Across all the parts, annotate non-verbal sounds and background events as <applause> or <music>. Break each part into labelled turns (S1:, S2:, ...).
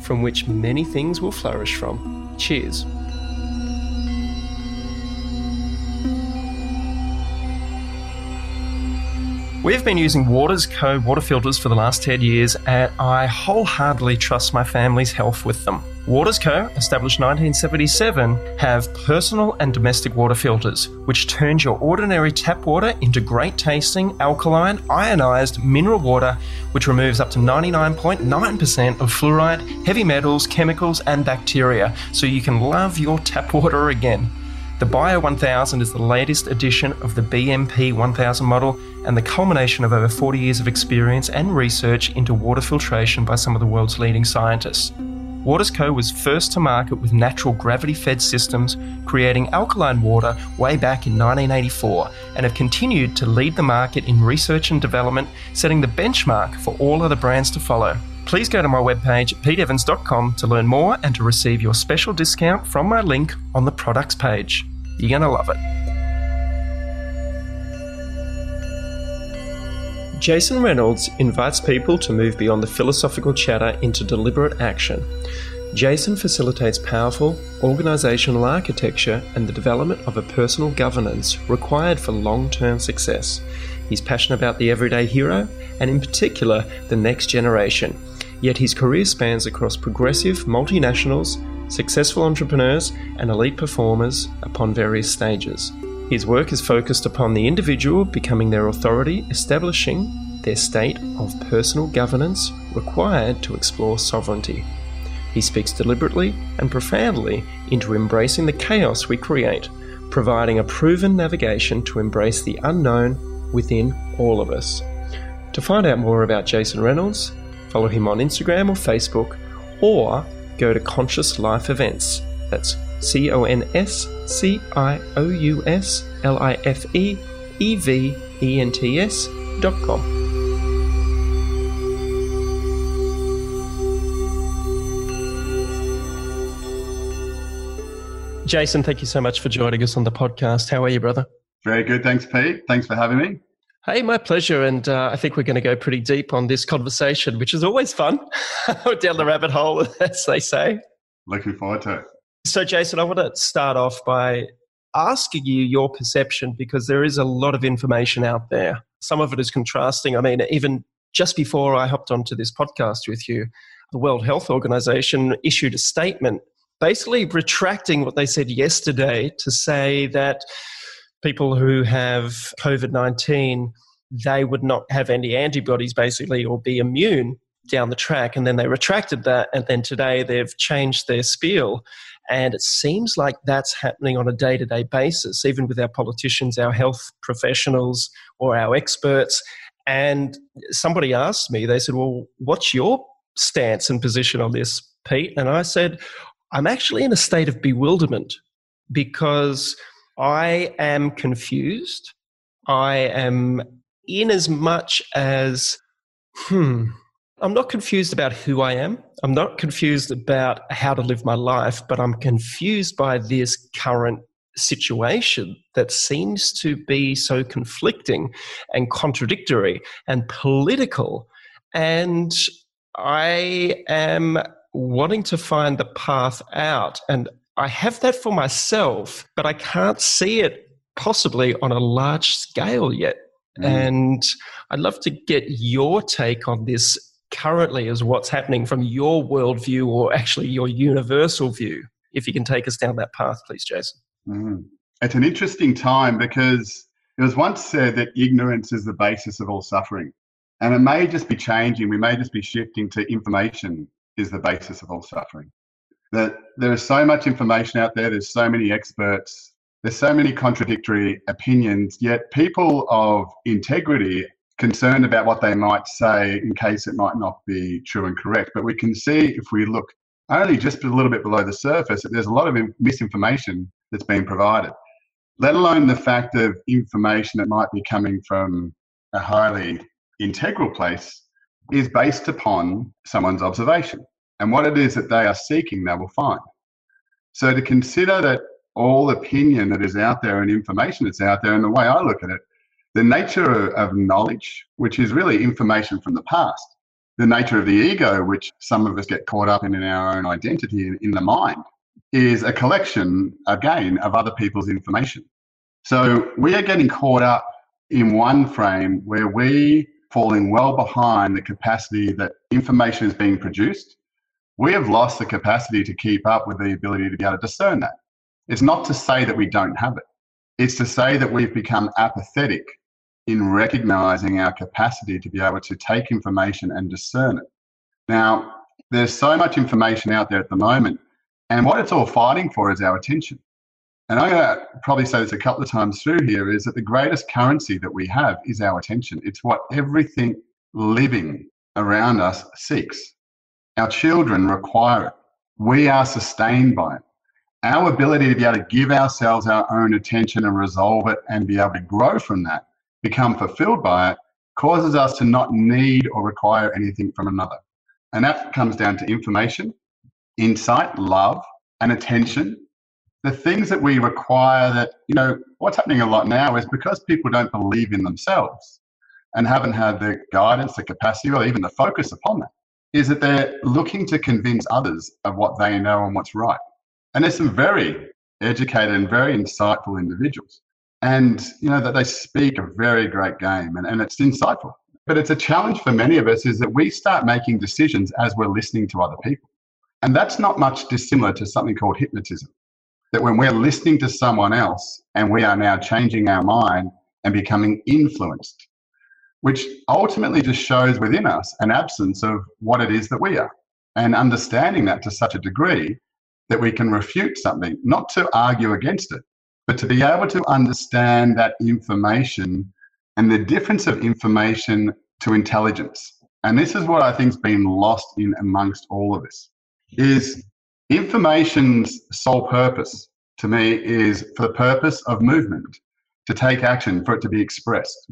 S1: from which many things will flourish from. Cheers. We've been using Waters Co. water filters for the last 10 years, and I wholeheartedly trust my family's health with them. Waters Co., established 1977, have personal and domestic water filters, which turns your ordinary tap water into great tasting, alkaline, ionized mineral water, which removes up to 99.9% of fluoride, heavy metals, chemicals, and bacteria, so you can love your tap water again. The Bio 1000 is the latest edition of the BMP 1000 model and the culmination of over 40 years of experience and research into water filtration by some of the world's leading scientists. Waters Co. was first to market with natural gravity fed systems, creating alkaline water way back in 1984, and have continued to lead the market in research and development, setting the benchmark for all other brands to follow. Please go to my webpage, peteevans.com, to learn more and to receive your special discount from my link on the products page. You're going to love it. Jason Reynolds invites people to move beyond the philosophical chatter into deliberate action. Jason facilitates powerful organizational architecture and the development of a personal governance required for long term success. He's passionate about the everyday hero and, in particular, the next generation. Yet his career spans across progressive multinationals, successful entrepreneurs, and elite performers upon various stages. His work is focused upon the individual becoming their authority, establishing their state of personal governance required to explore sovereignty. He speaks deliberately and profoundly into embracing the chaos we create, providing a proven navigation to embrace the unknown within all of us. To find out more about Jason Reynolds, follow him on Instagram or Facebook, or go to Conscious Life Events. That's C O N S C I O U S L I F E E V E N T S dot com. Jason, thank you so much for joining us on the podcast. How are you, brother?
S2: Very good. Thanks, Pete. Thanks for having me.
S1: Hey, my pleasure. And uh, I think we're going to go pretty deep on this conversation, which is always fun. <laughs> Down the rabbit hole, <laughs> as they say.
S2: Looking forward to it.
S1: So, Jason, I want to start off by asking you your perception because there is a lot of information out there. Some of it is contrasting. I mean, even just before I hopped onto this podcast with you, the World Health Organization issued a statement basically retracting what they said yesterday to say that people who have COVID 19 they would not have any antibodies basically or be immune down the track and then they retracted that and then today they've changed their spiel and it seems like that's happening on a day to day basis, even with our politicians, our health professionals, or our experts. And somebody asked me, they said, Well, what's your stance and position on this, Pete? And I said, I'm actually in a state of bewilderment because I am confused. I am in as much as, hmm, I'm not confused about who I am. I'm not confused about how to live my life, but I'm confused by this current situation that seems to be so conflicting and contradictory and political. And I am wanting to find the path out. And I have that for myself, but I can't see it possibly on a large scale yet. Mm. And I'd love to get your take on this currently is what's happening from your worldview or actually your universal view. If you can take us down that path, please, Jason.
S2: Mm. It's an interesting time because it was once said that ignorance is the basis of all suffering. And it may just be changing. We may just be shifting to information is the basis of all suffering. That there is so much information out there, there's so many experts, there's so many contradictory opinions, yet people of integrity concerned about what they might say in case it might not be true and correct. But we can see if we look only just a little bit below the surface that there's a lot of misinformation that's being provided, let alone the fact of information that might be coming from a highly integral place is based upon someone's observation. And what it is that they are seeking, they will find. So to consider that all opinion that is out there and information that's out there, and the way I look at it, the nature of knowledge, which is really information from the past, the nature of the ego, which some of us get caught up in in our own identity in the mind, is a collection, again, of other people's information. So we are getting caught up in one frame where we falling well behind the capacity that information is being produced. We have lost the capacity to keep up with the ability to be able to discern that. It's not to say that we don't have it. It's to say that we've become apathetic in recognizing our capacity to be able to take information and discern it. Now, there's so much information out there at the moment, and what it's all fighting for is our attention. And I'm going to probably say this a couple of times through here is that the greatest currency that we have is our attention. It's what everything living around us seeks. Our children require it. We are sustained by it. Our ability to be able to give ourselves our own attention and resolve it and be able to grow from that become fulfilled by it causes us to not need or require anything from another. And that comes down to information, insight, love, and attention. The things that we require that, you know, what's happening a lot now is because people don't believe in themselves and haven't had the guidance, the capacity, or even the focus upon that, is that they're looking to convince others of what they know and what's right. And there's some very educated and very insightful individuals and you know that they speak a very great game and, and it's insightful. But it's a challenge for many of us is that we start making decisions as we're listening to other people. And that's not much dissimilar to something called hypnotism that when we're listening to someone else and we are now changing our mind and becoming influenced which ultimately just shows within us an absence of what it is that we are and understanding that to such a degree that we can refute something not to argue against it but to be able to understand that information and the difference of information to intelligence. And this is what I think has been lost in amongst all of this is information's sole purpose to me is for the purpose of movement, to take action, for it to be expressed.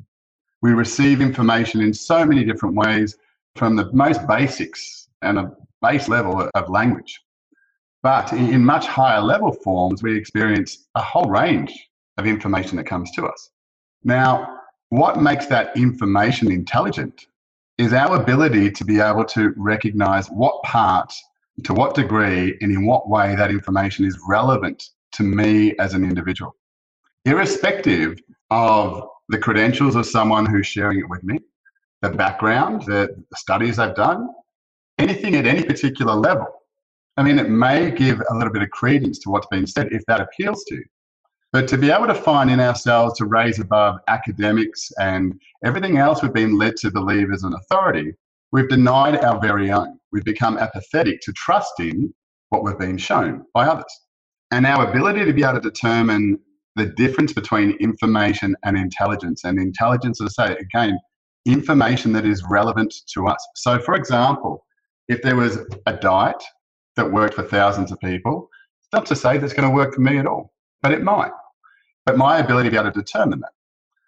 S2: We receive information in so many different ways from the most basics and a base level of language. But in much higher level forms, we experience a whole range of information that comes to us. Now, what makes that information intelligent is our ability to be able to recognize what part, to what degree, and in what way that information is relevant to me as an individual. Irrespective of the credentials of someone who's sharing it with me, the background, the studies they've done, anything at any particular level. I mean, it may give a little bit of credence to what's been said if that appeals to you. But to be able to find in ourselves to raise above academics and everything else we've been led to believe as an authority, we've denied our very own. We've become apathetic to trust in what we've been shown by others. And our ability to be able to determine the difference between information and intelligence, and intelligence, as I say, again, information that is relevant to us. So, for example, if there was a diet that worked for thousands of people. It's not to say that's going to work for me at all, but it might. But my ability to be able to determine that,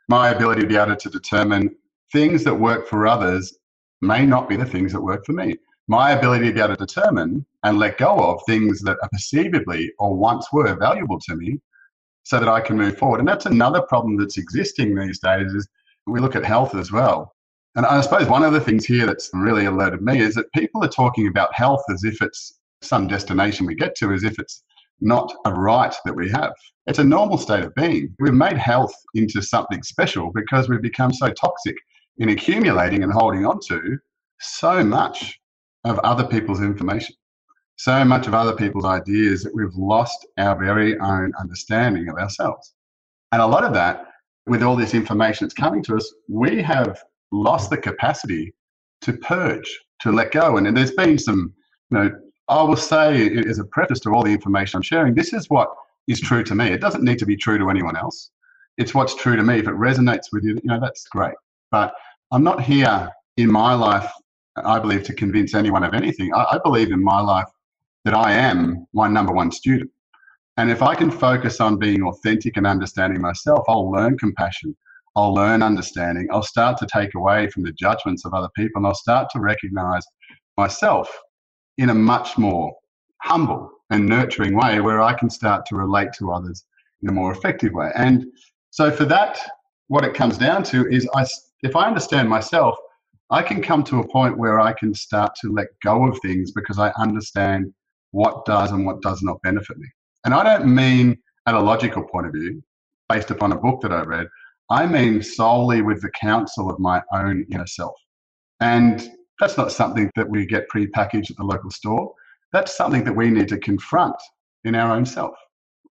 S2: my ability to be able to determine things that work for others may not be the things that work for me. My ability to be able to determine and let go of things that are perceivably or once were valuable to me so that I can move forward. And that's another problem that's existing these days is we look at health as well. And I suppose one of the things here that's really alerted me is that people are talking about health as if it's some destination we get to is if it's not a right that we have. It's a normal state of being. We've made health into something special because we've become so toxic in accumulating and holding on to so much of other people's information, so much of other people's ideas that we've lost our very own understanding of ourselves. And a lot of that, with all this information that's coming to us, we have lost the capacity to purge, to let go. And there's been some you know, I will say, as a preface to all the information I'm sharing, this is what is true to me. It doesn't need to be true to anyone else. It's what's true to me. If it resonates with you, you know, that's great. But I'm not here in my life, I believe, to convince anyone of anything. I, I believe in my life that I am my number one student. And if I can focus on being authentic and understanding myself, I'll learn compassion. I'll learn understanding. I'll start to take away from the judgments of other people and I'll start to recognize myself in a much more humble and nurturing way where I can start to relate to others in a more effective way. And so for that, what it comes down to is I, if I understand myself, I can come to a point where I can start to let go of things because I understand what does and what does not benefit me. And I don't mean at a logical point of view, based upon a book that I read. I mean solely with the counsel of my own inner self. And that's not something that we get pre-packaged at the local store. That's something that we need to confront in our own self.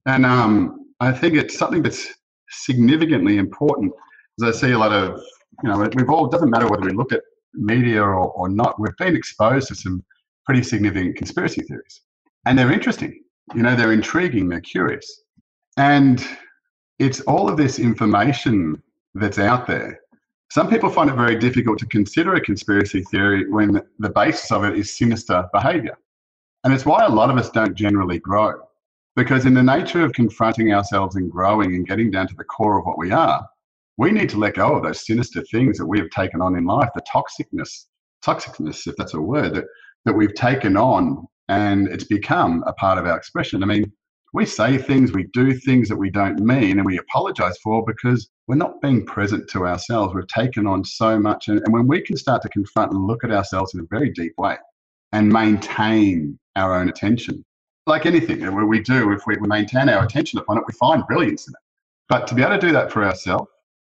S2: And um, I think it's something that's significantly important. As I see a lot of, you know, we've all, doesn't matter whether we look at media or, or not, we've been exposed to some pretty significant conspiracy theories. And they're interesting. You know, they're intriguing, they're curious. And it's all of this information that's out there. Some people find it very difficult to consider a conspiracy theory when the basis of it is sinister behavior. And it's why a lot of us don't generally grow. Because in the nature of confronting ourselves and growing and getting down to the core of what we are, we need to let go of those sinister things that we have taken on in life, the toxicness, toxicness, if that's a word, that, that we've taken on and it's become a part of our expression. I mean, we say things, we do things that we don't mean, and we apologize for because we're not being present to ourselves. We've taken on so much. And, and when we can start to confront and look at ourselves in a very deep way and maintain our own attention, like anything that we do, if we maintain our attention upon it, we find brilliance in it. But to be able to do that for ourselves,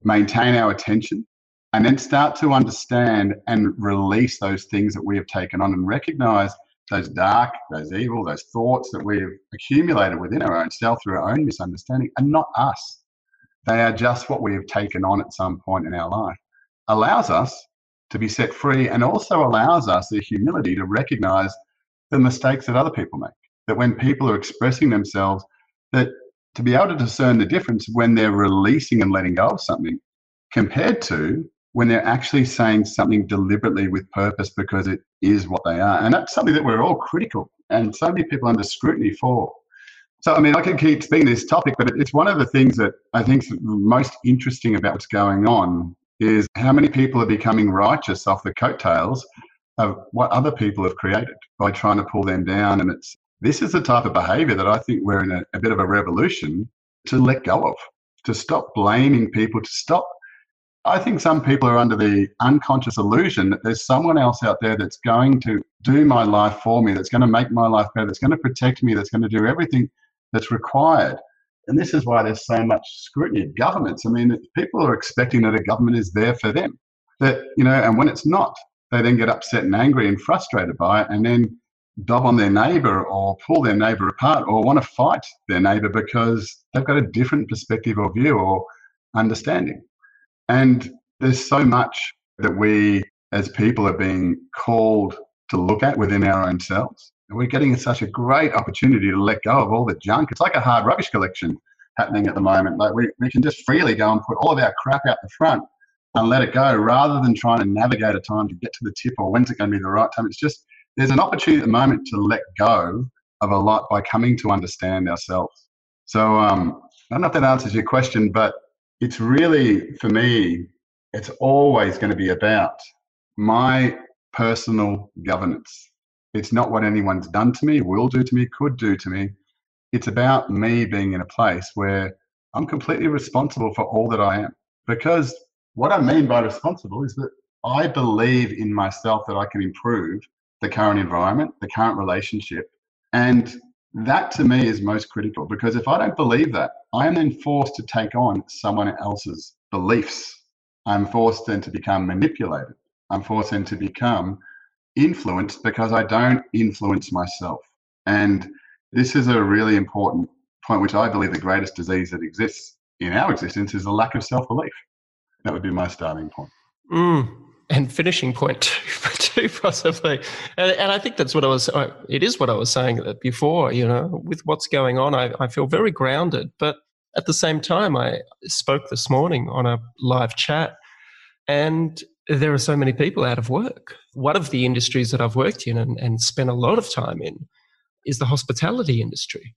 S2: maintain our attention, and then start to understand and release those things that we have taken on and recognize those dark, those evil, those thoughts that we've accumulated within our own self through our own misunderstanding are not us. They are just what we have taken on at some point in our life. Allows us to be set free and also allows us the humility to recognize the mistakes that other people make. That when people are expressing themselves, that to be able to discern the difference when they're releasing and letting go of something compared to when they're actually saying something deliberately with purpose because it is what they are. And that's something that we're all critical and so many people under scrutiny for. So, I mean, I can keep speaking this topic, but it's one of the things that I think is most interesting about what's going on is how many people are becoming righteous off the coattails of what other people have created by trying to pull them down. And it's this is the type of behavior that I think we're in a, a bit of a revolution to let go of, to stop blaming people, to stop I think some people are under the unconscious illusion that there's someone else out there that's going to do my life for me, that's going to make my life better, that's going to protect me, that's going to do everything that's required. And this is why there's so much scrutiny of governments. I mean, people are expecting that a government is there for them. That, you know, and when it's not, they then get upset and angry and frustrated by it and then dob on their neighbor or pull their neighbor apart or want to fight their neighbor because they've got a different perspective or view or understanding. And there's so much that we as people are being called to look at within our own selves. And we're getting such a great opportunity to let go of all the junk. It's like a hard rubbish collection happening at the moment. Like we, we can just freely go and put all of our crap out the front and let it go rather than trying to navigate a time to get to the tip or when's it going to be the right time. It's just there's an opportunity at the moment to let go of a lot by coming to understand ourselves. So um, I don't know if that answers your question, but it's really, for me, it's always going to be about my personal governance. It's not what anyone's done to me, will do to me, could do to me. It's about me being in a place where I'm completely responsible for all that I am. Because what I mean by responsible is that I believe in myself that I can improve the current environment, the current relationship, and that to me is most critical because if I don't believe that, I am then forced to take on someone else's beliefs. I'm forced then to become manipulated. I'm forced then to become influenced because I don't influence myself. And this is a really important point, which I believe the greatest disease that exists in our existence is a lack of self belief. That would be my starting point.
S1: Mm, and finishing point too, <laughs> possibly. And, and, I think that's what I was. Uh, it is what I was saying before. You know, with what's going on, I, I feel very grounded. But at the same time, I spoke this morning on a live chat, and there are so many people out of work. One of the industries that I've worked in and, and spent a lot of time in is the hospitality industry.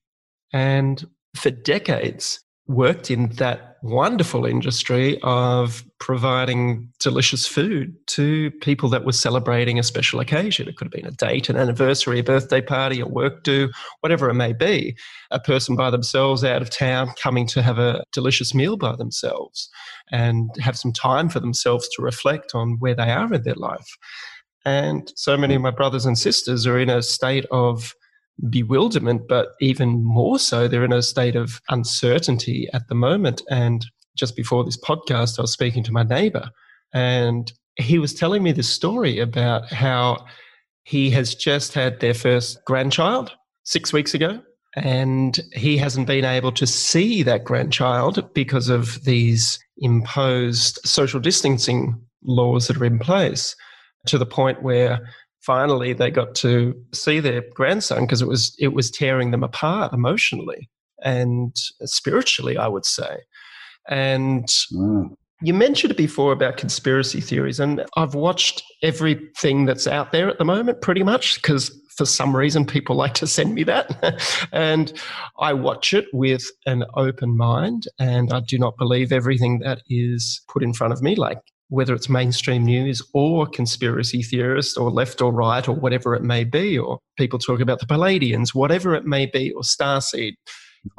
S1: And for decades, worked in that wonderful industry of providing delicious food to people that were celebrating a special occasion. It could have been a date, an anniversary, a birthday party, a work do, whatever it may be. A person by themselves out of town coming to have a delicious meal by themselves and have some time for themselves to reflect on where they are in their life. And so many of my brothers and sisters are in a state of bewilderment, but even more so, they're in a state of uncertainty at the moment. And just before this podcast, I was speaking to my neighbor, and he was telling me this story about how he has just had their first grandchild six weeks ago. And he hasn't been able to see that grandchild because of these imposed social distancing laws that are in place to the point where finally they got to see their grandson because it was it was tearing them apart emotionally and spiritually i would say and mm. you mentioned it before about conspiracy theories and i've watched everything that's out there at the moment pretty much because for some reason people <laughs> like to send me that and i watch it with an open mind and i do not believe everything that is put in front of me like whether it's mainstream news or conspiracy theorists or left or right or whatever it may be, or people talk about the Pleiadians, whatever it may be, or Starseed,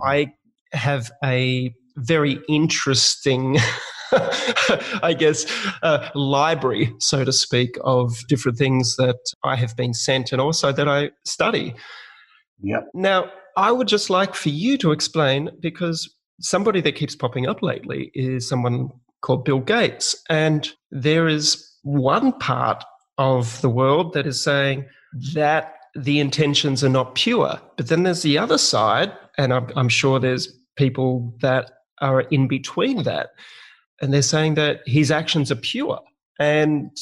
S1: I have a very interesting, <laughs> I guess, uh, library, so to speak, of different things that I have been sent and also that I study.
S2: Yeah.
S1: Now, I would just like for you to explain because somebody that keeps popping up lately is someone called Bill Gates. And there is one part of the world that is saying that the intentions are not pure. But then there's the other side, and I'm, I'm sure there's people that are in between that. And they're saying that his actions are pure. And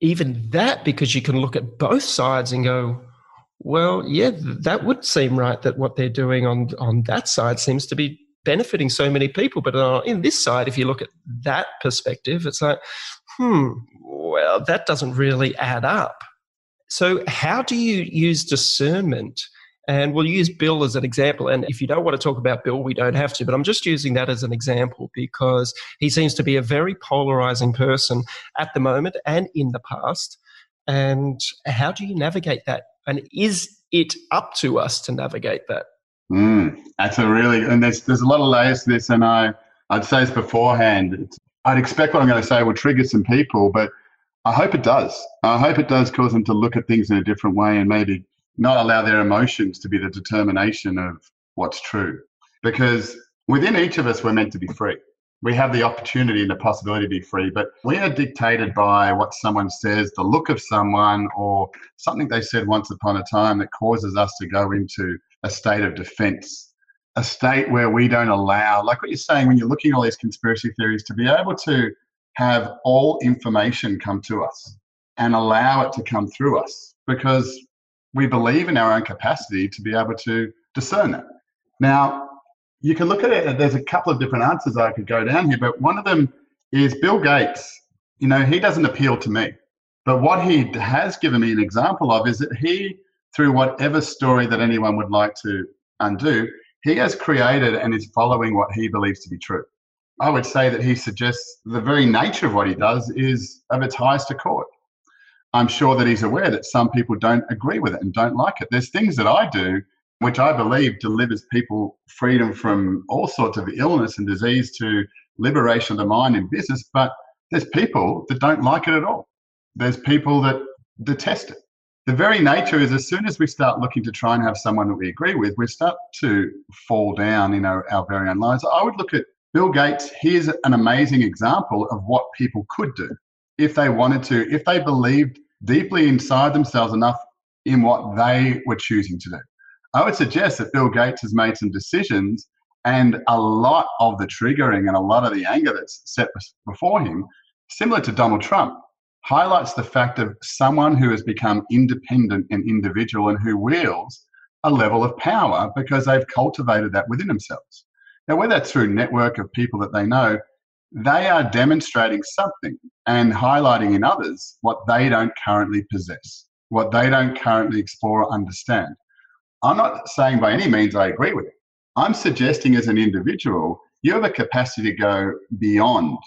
S1: even that, because you can look at both sides and go, well, yeah, that would seem right that what they're doing on, on that side seems to be benefiting so many people. But in this side, if you look at that perspective, it's like, hmm, well, that doesn't really add up. So, how do you use discernment? And we'll use Bill as an example. And if you don't want to talk about Bill, we don't have to. But I'm just using that as an example because he seems to be a very polarizing person at the moment and in the past. And how do you navigate that? And is it up to us to navigate that?
S2: Mm, that's a really and there's there's a lot of layers to this, and I I'd say this beforehand. I'd expect what I'm going to say will trigger some people, but I hope it does. I hope it does cause them to look at things in a different way and maybe not allow their emotions to be the determination of what's true. Because within each of us, we're meant to be free. We have the opportunity and the possibility to be free, but we are dictated by what someone says, the look of someone, or something they said once upon a time that causes us to go into a state of defense, a state where we don't allow, like what you're saying, when you're looking at all these conspiracy theories, to be able to have all information come to us and allow it to come through us because we believe in our own capacity to be able to discern that. Now, you can look at it, there's a couple of different answers I could go down here, but one of them is Bill Gates. You know, he doesn't appeal to me. But what he has given me an example of is that he through whatever story that anyone would like to undo, he has created and is following what he believes to be true. I would say that he suggests the very nature of what he does is of its highest accord. I'm sure that he's aware that some people don't agree with it and don't like it. There's things that I do which I believe delivers people freedom from all sorts of illness and disease to liberation of the mind in business, but there's people that don't like it at all. There's people that detest it the very nature is as soon as we start looking to try and have someone that we agree with, we start to fall down in our, our very own lives. I would look at Bill Gates. Here's an amazing example of what people could do if they wanted to, if they believed deeply inside themselves enough in what they were choosing to do. I would suggest that Bill Gates has made some decisions and a lot of the triggering and a lot of the anger that's set before him, similar to Donald Trump highlights the fact of someone who has become independent and individual and who wields a level of power because they've cultivated that within themselves. Now, whether that's through a network of people that they know, they are demonstrating something and highlighting in others what they don't currently possess, what they don't currently explore or understand. I'm not saying by any means I agree with it. I'm suggesting as an individual, you have a capacity to go beyond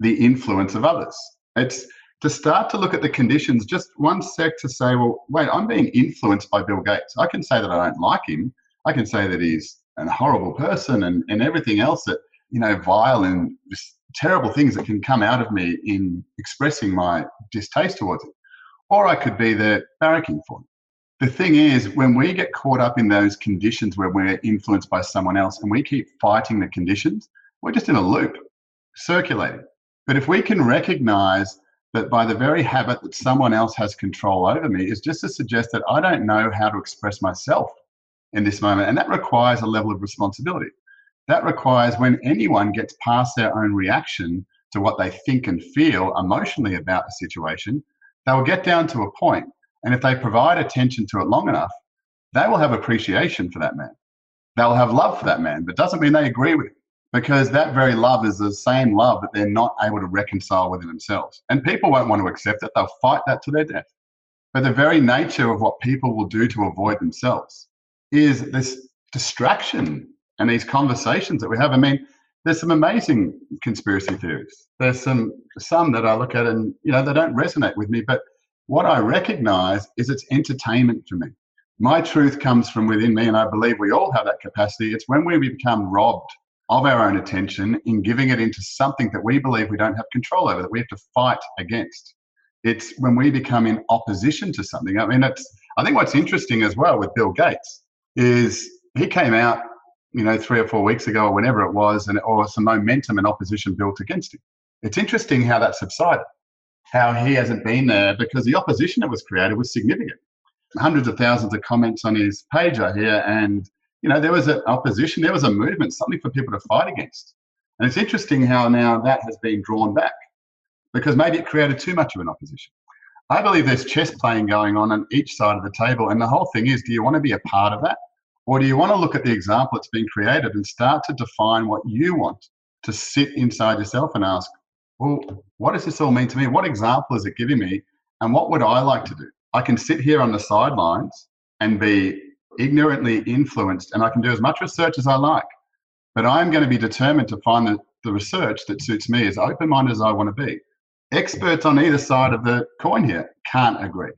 S2: the influence of others. It's to start to look at the conditions, just one sec to say, well, wait, I'm being influenced by Bill Gates. I can say that I don't like him. I can say that he's a horrible person and, and everything else that, you know, vile and terrible things that can come out of me in expressing my distaste towards it. Or I could be there barracking for him. The thing is, when we get caught up in those conditions where we're influenced by someone else and we keep fighting the conditions, we're just in a loop, circulating. But if we can recognize that by the very habit that someone else has control over me is just to suggest that I don't know how to express myself in this moment. And that requires a level of responsibility. That requires when anyone gets past their own reaction to what they think and feel emotionally about the situation, they will get down to a point, And if they provide attention to it long enough, they will have appreciation for that man. They'll have love for that man, but doesn't mean they agree with him because that very love is the same love that they're not able to reconcile within themselves. And people won't want to accept it, they'll fight that to their death. But the very nature of what people will do to avoid themselves is this distraction and these conversations that we have. I mean, there's some amazing conspiracy theories. There's some some that I look at and you know they don't resonate with me, but what I recognize is it's entertainment for me. My truth comes from within me, and I believe we all have that capacity. It's when we become robbed of our own attention in giving it into something that we believe we don't have control over, that we have to fight against. It's when we become in opposition to something. I mean, it's, I think what's interesting as well with Bill Gates is he came out, you know, three or four weeks ago or whenever it was, and or some momentum and opposition built against him. It's interesting how that subsided, how he hasn't been there because the opposition that was created was significant. Hundreds of thousands of comments on his page are here, and you know, there was an opposition, there was a movement, something for people to fight against. And it's interesting how now that has been drawn back because maybe it created too much of an opposition. I believe there's chess playing going on on each side of the table. And the whole thing is do you want to be a part of that? Or do you want to look at the example that's been created and start to define what you want to sit inside yourself and ask, well, what does this all mean to me? What example is it giving me? And what would I like to do? I can sit here on the sidelines and be ignorantly influenced, and I can do as much research as I like. But I'm going to be determined to find the, the research that suits me, as open minded as I want to be. Experts on either side of the coin here can't agree,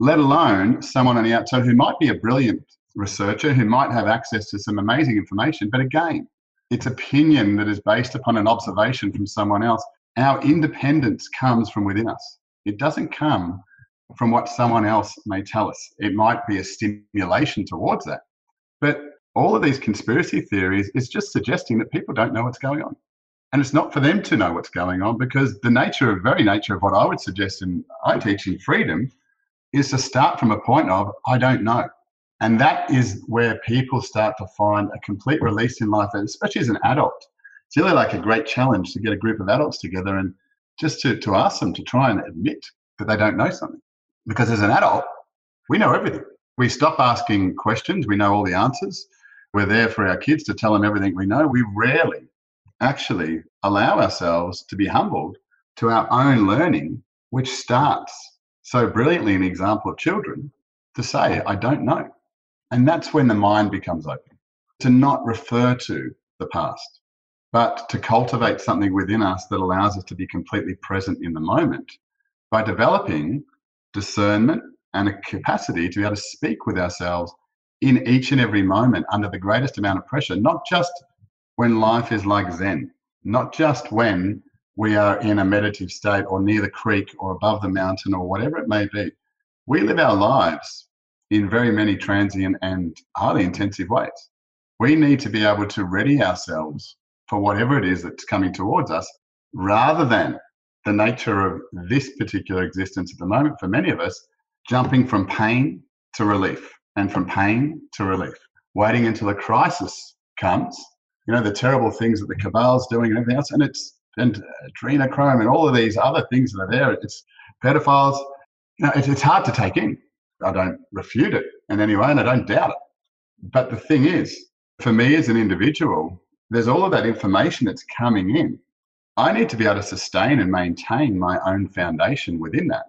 S2: let alone someone on the outside who might be a brilliant researcher, who might have access to some amazing information. But again, it's opinion that is based upon an observation from someone else. Our independence comes from within us. It doesn't come from what someone else may tell us. It might be a stimulation towards that. But all of these conspiracy theories is just suggesting that people don't know what's going on. And it's not for them to know what's going on because the nature of very nature of what I would suggest in I teach in freedom is to start from a point of I don't know. And that is where people start to find a complete release in life, especially as an adult. It's really like a great challenge to get a group of adults together and just to, to ask them to try and admit that they don't know something. Because as an adult, we know everything. We stop asking questions, we know all the answers. We're there for our kids to tell them everything we know. We rarely actually allow ourselves to be humbled to our own learning, which starts so brilliantly in example of children to say, I don't know. And that's when the mind becomes open to not refer to the past, but to cultivate something within us that allows us to be completely present in the moment by developing discernment and a capacity to be able to speak with ourselves in each and every moment under the greatest amount of pressure, not just when life is like Zen, not just when we are in a meditative state or near the creek or above the mountain or whatever it may be. We live our lives in very many transient and highly intensive ways. We need to be able to ready ourselves for whatever it is that's coming towards us rather than the nature of this particular existence at the moment for many of us, jumping from pain to relief and from pain to relief, waiting until a crisis comes. You know, the terrible things that the cabal's doing and everything else, and it's and adrenochrome and all of these other things that are there. It's pedophiles. You know, it's, it's hard to take in. I don't refute it in any way, and I don't doubt it. But the thing is, for me as an individual, there's all of that information that's coming in I need to be able to sustain and maintain my own foundation within that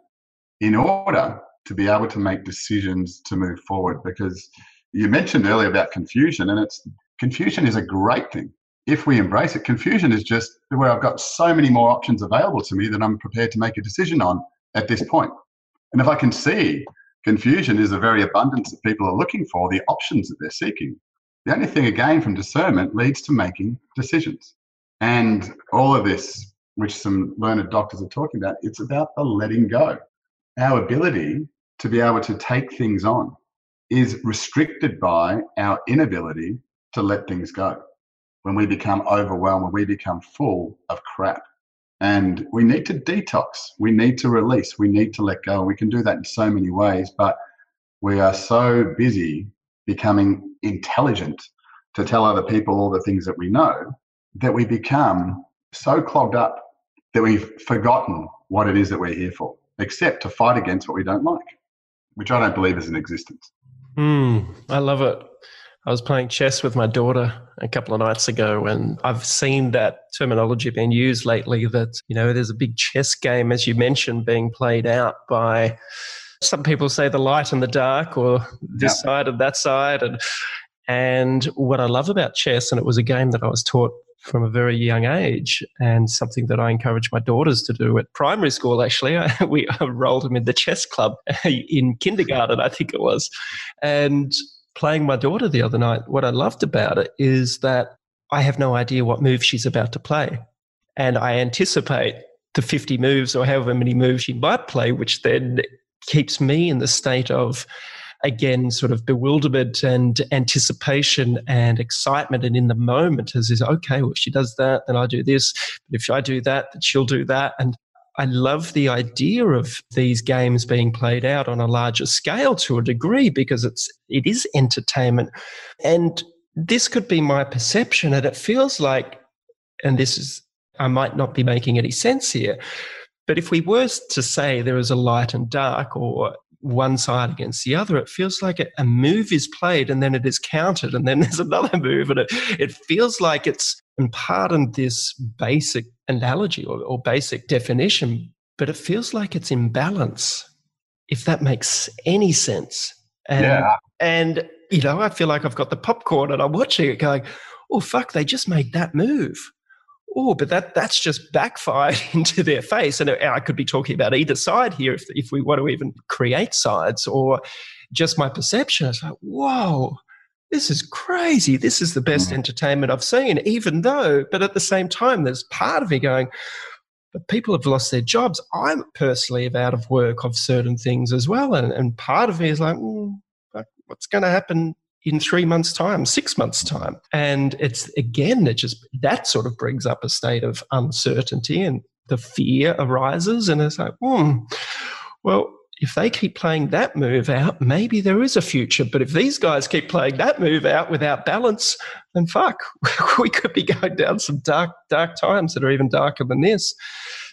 S2: in order to be able to make decisions to move forward. Because You mentioned earlier about confusion, and it's confusion is a great thing if we embrace it. Confusion is just where I've got so many more options available to me that I'm prepared to make a decision on at this point. And if I can see confusion is the very abundance that people are looking for, the options that they're seeking, the only thing again from discernment leads to making decisions. And all of this, which some learned doctors are talking about, it's about the letting go. Our ability to be able to take things on is restricted by our inability to let things go. When we become overwhelmed, when we become full of crap. And we need to detox, we need to release, we need to let go. We can do that in so many ways, but we are so busy becoming intelligent to tell other people all the things that we know that we become so clogged up that we've forgotten what it is that we're here for, except to fight against what we don't like, which I don't believe is in existence.
S1: Hmm, I love it. I was playing chess with my daughter a couple of nights ago, and I've seen that terminology being used lately that, you know, there's a big chess game, as you mentioned, being played out by some people say the light and the dark, or this side and that side. And, and what I love about chess, and it was a game that I was taught from a very young age and something that I encourage my daughters to do at primary school. Actually, I, <laughs> we uh, enrolled them in the chess club <laughs> in kindergarten, I think it was, and playing my daughter the other night, what I loved about it is that I have no idea what move she's about to play. And I anticipate the 50 moves or however many moves she might play, which then keeps me in the state of, again, sort of bewilderment and anticipation and excitement. And in the moment, as is, okay, well, if she does that, then I do this. But if I do that, then she'll do that. And I love the idea of these games being played out on a larger scale to a degree because it's it is entertainment. And this could be my perception, and it feels like, and this is I might not be making any sense here, but if we were to say there is a light and dark or one side against the other, it feels like a, move is played and then it is counted and then <laughs> there's another move. And it, it feels like it's, and pardon this basic analogy or, or basic definition, but it feels like it's in balance, if that makes any sense. And, yeah. and, you know, I feel like I've got the popcorn and I'm watching it going, oh, fuck, they just made that move oh, but that that's just backfired <laughs> into their face. And I could be talking about either side here if, if we want to even create sides or just my perception. It's like, whoa, this is crazy. This is the best mm. entertainment I've seen, even though, but at the same time, there's part of me going, but people have lost their jobs. I'm personally out of work of certain things as well. And, and part of me is like, mm, what's going to happen in three months' time, six months' time. And it's again, it just that sort of brings up a state of uncertainty and the fear arises. And it's like, hmm, well, if they keep playing that move out, maybe there is a future. But if these guys keep playing that move out without balance, then fuck, <laughs> we could be going down some dark, dark times that are even darker than this.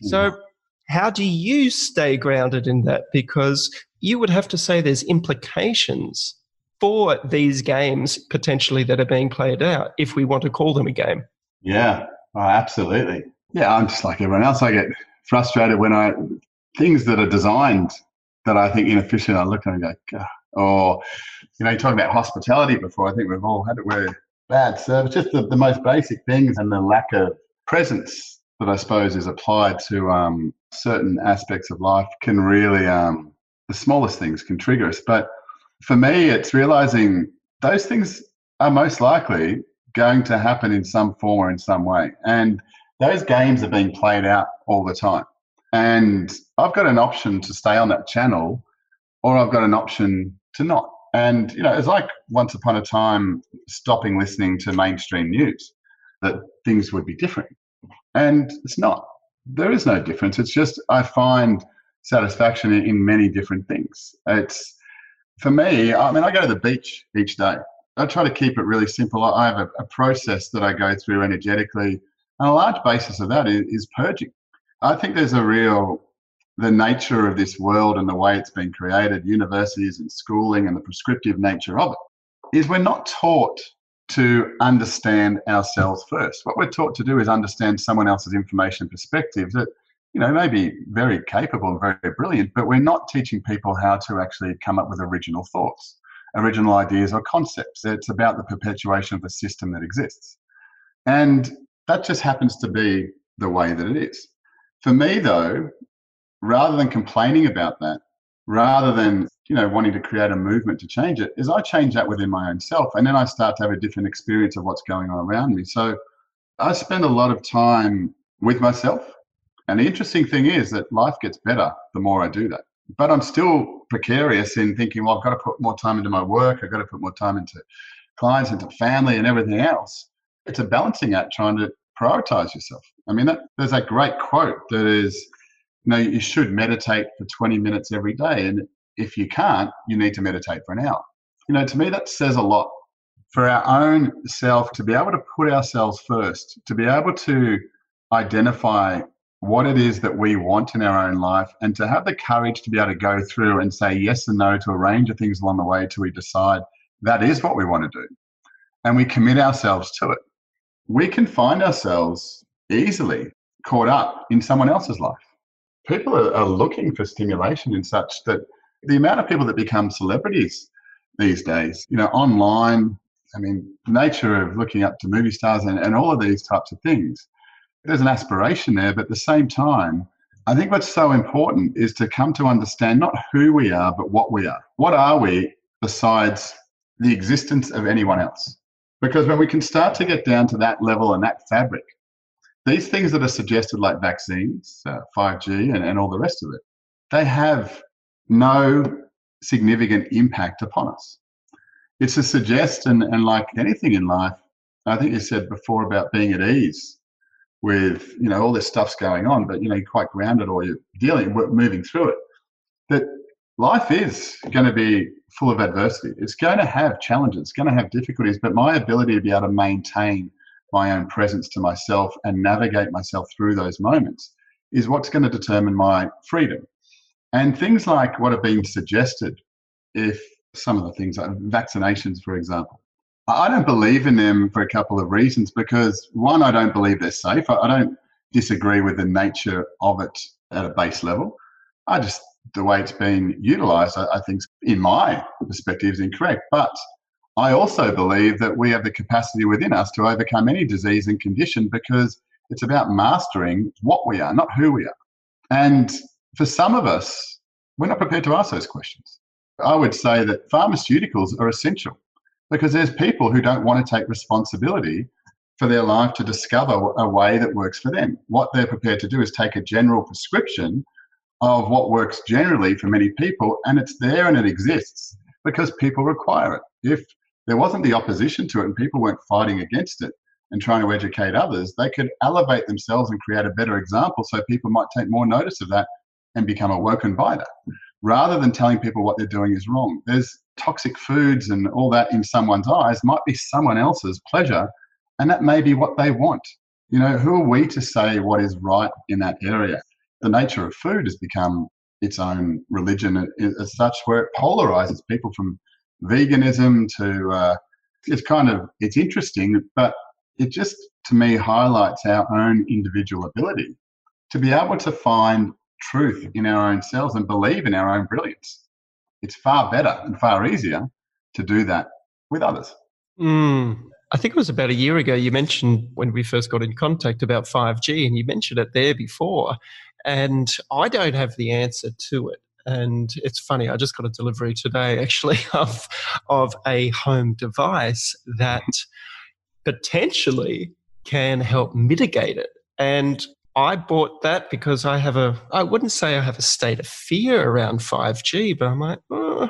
S1: Mm. So, how do you stay grounded in that? Because you would have to say there's implications for these games potentially that are being played out, if we want to call them a game.
S2: Yeah, oh, absolutely. Yeah, I'm just like everyone else. I get frustrated when I things that are designed that I think inefficient. I look at and go, or you know, you talking about hospitality before. I think we've all had it where bad service, just the, the most basic things, and the lack of presence that I suppose is applied to um, certain aspects of life can really um, the smallest things can trigger us, but for me, it's realizing those things are most likely going to happen in some form or in some way. And those games are being played out all the time. And I've got an option to stay on that channel or I've got an option to not. And, you know, it's like once upon a time stopping listening to mainstream news, that things would be different. And it's not. There is no difference. It's just I find satisfaction in many different things. It's for me, I mean, I go to the beach each day. I try to keep it really simple. I have a, a process that I go through energetically, and a large basis of that is, is purging. I think there's a real the nature of this world and the way it's been created, universities and schooling and the prescriptive nature of it, is we're not taught to understand ourselves first. What we're taught to do is understand someone else's information perspective that you know, may be very capable and very brilliant, but we're not teaching people how to actually come up with original thoughts. original ideas or concepts. It's about the perpetuation of a system that exists. And that just happens to be the way that it is. For me, though, rather than complaining about that, rather than you know wanting to create a movement to change it, is I change that within my own self, and then I start to have a different experience of what's going on around me. So I spend a lot of time with myself, and the interesting thing is that life gets better the more I do that. But I'm still precarious in thinking, well, I've got to put more time into my work, I've got to put more time into clients, into family, and everything else. It's a balancing act trying to prioritize yourself. I mean, that, there's that great quote that is, you know, you should meditate for 20 minutes every day. And if you can't, you need to meditate for an hour. You know, to me, that says a lot for our own self to be able to put ourselves first, to be able to identify what it is that we want in our own life and to have the courage to be able to go through and say yes and no to a range of things along the way till we decide that is what we want to do and we commit ourselves to it we can find ourselves easily caught up in someone else's life. People are, looking for stimulation in such that the amount of people that become celebrities these days, you know, online, I mean, nature of looking up to movie stars and, and all of these types of things, there's an aspiration there, but at the same time, I think what's so important is to come to understand not who we are, but what we are. What are we besides the existence of anyone else? Because when we can start to get down to that level and that fabric, these things that are suggested, like vaccines, uh, 5G, and, and all the rest of it, they have no significant impact upon us. It's a suggestion, and like anything in life, I think you said before about being at ease with you know all this stuff's going on, but you know you're quite grounded or you're dealing, moving through it. That life is going to be full of adversity. It's going to have challenges, it's going to have difficulties, but my ability to be able to maintain my own presence to myself and navigate myself through those moments is what's going to determine my freedom. And things like what have been suggested, if some of the things like vaccinations, for example, I don't believe in them for a couple of reasons. Because one, I don't believe they're safe. I don't disagree with the nature of it at a base level. I just the way it's being utilised, I, I think, in my perspective, is incorrect. But I also believe that we have the capacity within us to overcome any disease and condition because it's about mastering what we are, not who we are. And for some of us, we're not prepared to ask those questions. I would say that pharmaceuticals are essential because there's people who don't want to take responsibility for their life to discover a way that works for them. What they're prepared to do is take a general prescription of what works generally for many people, and it's there and it exists because people require it. If there wasn't the opposition to it and people weren't fighting against it and trying to educate others, they could elevate themselves and create a better example so people might take more notice of that and become awoken by that. Rather than telling people what they're doing is wrong. There's toxic foods and all that in someone's eyes might be someone else's pleasure, and that may be what they want. You know, who are we to say what is right in that area? the nature of food has become its own religion as such, where it polarizes people from veganism to uh, it's kind of it's interesting, but it just to me highlights our own individual ability to be able to find truth in our own selves and believe in our own brilliance. It's far better and far easier to do that with others.
S1: Mm. I think it was about a year ago you mentioned when we first got in contact about 5G, and you mentioned it there before. And I don't have the answer to it. And it's funny, I just got a delivery today actually <laughs> of, of a home device that potentially can help mitigate it. And I bought that because I have a, I wouldn't say I have a state of fear around 5G, but I'm like, oh,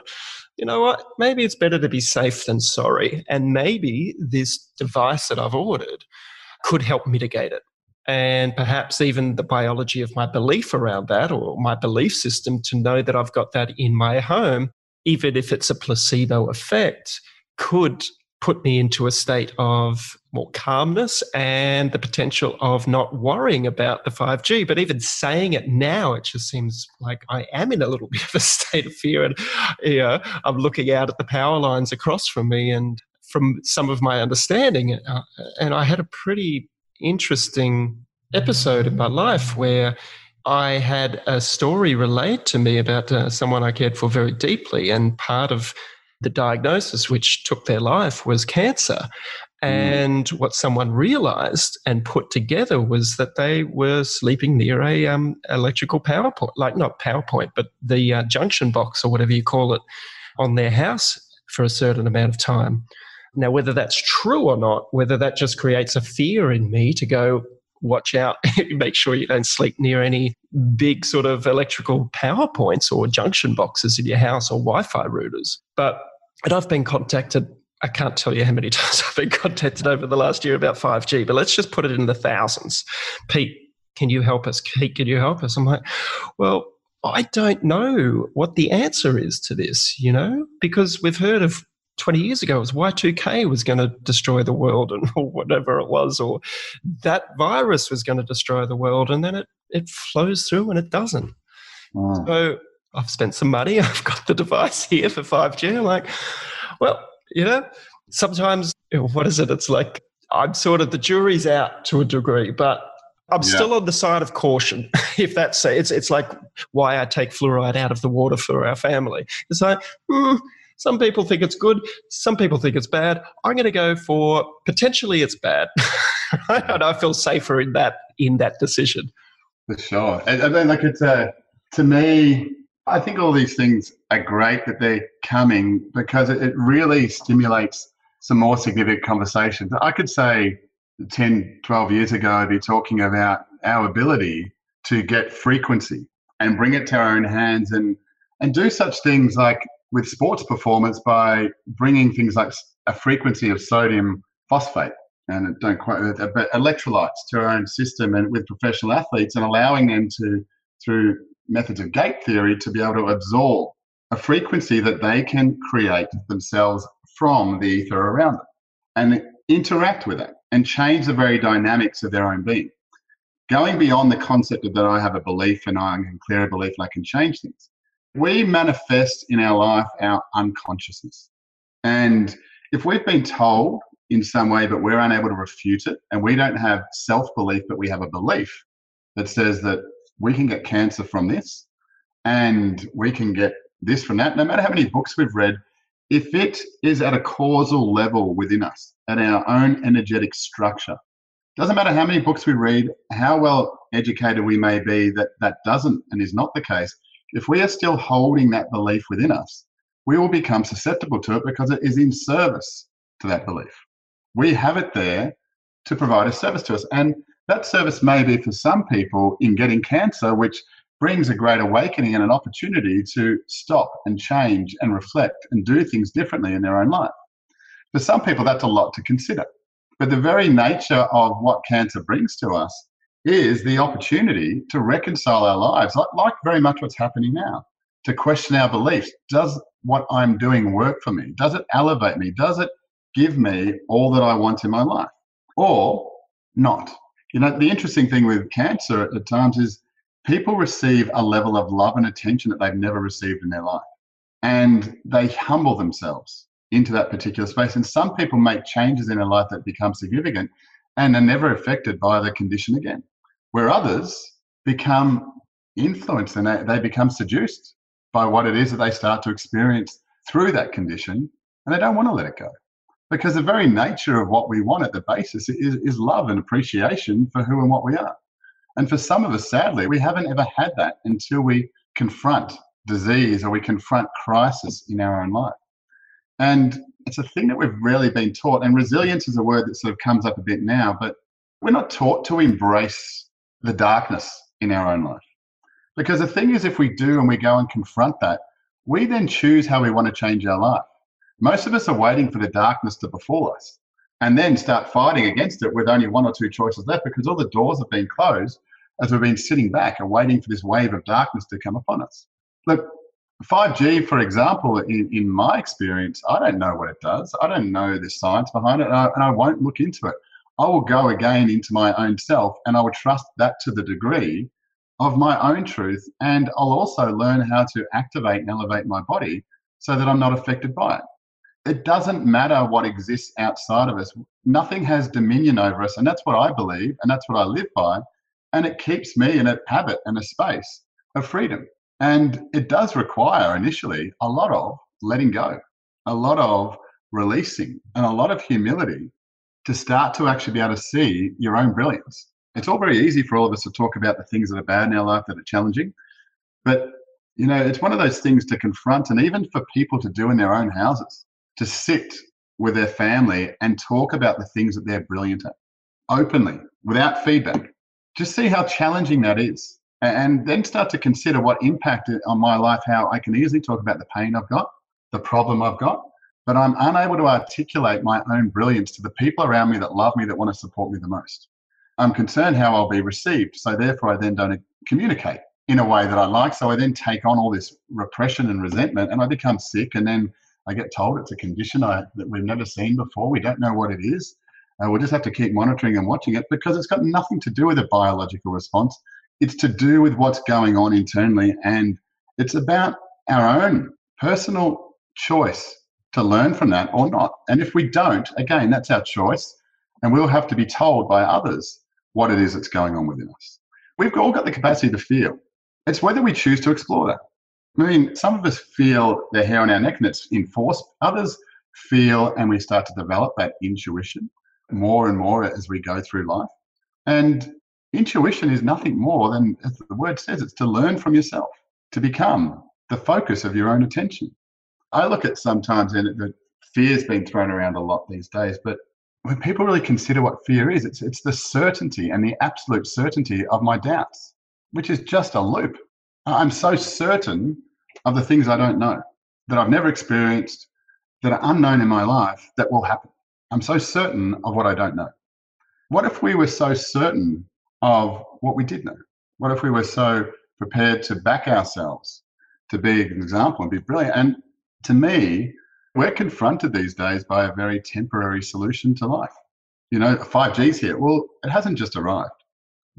S1: you know what? Maybe it's better to be safe than sorry. And maybe this device that I've ordered could help mitigate it and perhaps even the biology of my belief around that or my belief system to know that I've got that in my home, even if it's a placebo effect, could put me into a state of more calmness and the potential of not worrying about the 5G. But even saying it now, it just seems like I am in a little <laughs> bit of a state of fear. And you know, I'm looking out at the power lines across from me and from some of my understanding. Uh, and I had a pretty interesting episode in my life where I had a story relayed to me about uh, someone I cared for very deeply. And part of the diagnosis which took their life was cancer. Mm. And what someone realized and put together was that they were sleeping near a um, electrical power point, like not PowerPoint, but the uh, junction box or whatever you call it on their house for a certain amount of time. Now, whether that's true or not, whether that just creates a fear in me to go, watch out, <laughs> make sure you don't sleep near any big sort of electrical power points or junction boxes in your house or Wi Fi routers. But and I've been contacted I can't tell you how many <laughs> times I've been contacted over the last year about 5G, but let's just put it in the thousands. Pete, can you help us? Pete, can you help us? I'm like, well, I don't know what the answer is to this, you know, because we've heard of 20 years ago it was Y2K was going to destroy the world and <laughs> or whatever it was, or that virus was going to destroy the world, and then it, it flows through and it doesn't. Mm. So I've spent some money. <laughs> I've got the device here for 5G. I'm like, well, you know, sometimes, what is it? It's like I'm sort of the jury's out to a degree, but I'm yeah. still on the side of caution. <laughs> If that's it's it's like why I take fluoride out of the water for our family. It's like mm, some people think it's good, some people think it's bad. I'm going to go for potentially it's bad, <laughs> and I feel safer in that in that decision.
S2: For sure, and, and then like it's a to me I think all these things are great that they're coming because it, really stimulates some more significant conversations. I could say 10, 12 years ago, I'd be talking about our ability to get frequency and bring it to our own hands and, and do such things like with sports performance by bringing things like a frequency of sodium phosphate and don't quite uh, but electrolytes to our own system and with professional athletes and allowing them to through methods of gate theory to be able to absorb a frequency that they can create themselves from the ether around them and interact with it and change the very dynamics of their own being. Going beyond the concept of that I have a belief and I can clear a belief and I can change things. We manifest in our life our unconsciousness. And if we've been told in some way but we're unable to refute it and we don't have self belief but we have a belief that says that we can get cancer from this and we can get this from that. No matter how many books we've read, if it is at a causal level within us, at our own energetic structure, doesn't matter how many books we read, how well educated we may be, that that doesn't and is not the case. If we are still holding that belief within us, we will become susceptible to it because it is in service to that belief. We have it there to provide a service to us. And that service may be for some people in getting cancer, which brings a great awakening and an opportunity to stop and change and reflect and do things differently in their own life. For some people, that's a lot to consider. But the very nature of what cancer brings to us is the opportunity to reconcile our lives, like, like very much what's happening now, to question our beliefs. Does what I'm doing work for me? Does it elevate me? Does it give me all that I want in my life? Or not? You know, the interesting thing with cancer at times is people receive a level of love and attention that they've never received in their life. And they humble themselves into that particular space. And some people make changes in their life that become significant and are never affected by the condition again. Where others become influenced and they, become seduced by what it is that they start to experience through that condition and they don't want to let it go because the very nature of what we want at the basis is, is love and appreciation for who and what we are. And for some of us, sadly, we haven't ever had that until we confront disease or we confront crisis in our own life. And it's a thing that we've rarely been taught. And resilience is a word that sort of comes up a bit now, but we're not taught to embrace the darkness in our own life. Because the thing is, if we do and we go and confront that, we then choose how we want to change our life. Most of us are waiting for the darkness to befall us and then start fighting against it with only one or two choices left because all the doors have been closed as we've been sitting back and waiting for this wave of darkness to come upon us. Look, 5G, for example, in, in my experience, I don't know what it does. I don't know the science behind it, and I, and I won't look into it. I will go again into my own self and I will trust that to the degree of my own truth. And I'll also learn how to activate and elevate my body so that I'm not affected by it it doesn't matter what exists outside of us. Nothing has dominion over us. And that's what I believe. And that's what I live by. And it keeps me in a habit and a space of freedom. And it does require initially a lot of letting go a lot of releasing and a lot of humility to start to actually be able to see your own brilliance. It's all very easy for all of us to talk about the things that are bad in our life that are challenging, but you know, it's one of those things to confront and even for people to do in their own houses, to sit with their family and talk about the things that they're brilliant at openly without feedback. Just see how challenging that is. And then start to consider what impact on my life, how I can easily talk about the pain I've got, the problem I've got, but I'm unable to articulate my own brilliance to the people around me that love me, that want to support me the most. I'm concerned how I'll be received. So therefore, I then don't communicate in a way that I like. So I then take on all this repression and resentment and I become sick. And then I get told it's a condition I, that we've never seen before. We don't know what it is. Uh, we'll just have to keep monitoring and watching it because it's got nothing to do with a biological response. It's to do with what's going on internally. And it's about our own personal choice to learn from that or not. And if we don't, again, that's our choice. And we'll have to be told by others what it is that's going on within us. We've all got the capacity to feel. It's whether we choose to explore that. I mean, some of us feel the hair on our neck and it's enforced. Others feel and we start to develop that intuition more and more as we go through life. And intuition is nothing more than, as the word says, it's to learn from yourself, to become the focus of your own attention. I look at sometimes, and the fear's been thrown around a lot these days, but when people really consider what fear is, it's, it's the certainty and the absolute certainty of my doubts which is just a loop. I'm so certain of the things I don't know, that I've never experienced, that are unknown in my life, that will happen. I'm so certain of what I don't know. What if we were so certain of what we did know? What if we were so prepared to back ourselves to be an example and be brilliant? And to me, we're confronted these days by a very temporary solution to life. You know, 5G's here. Well, it hasn't just arrived.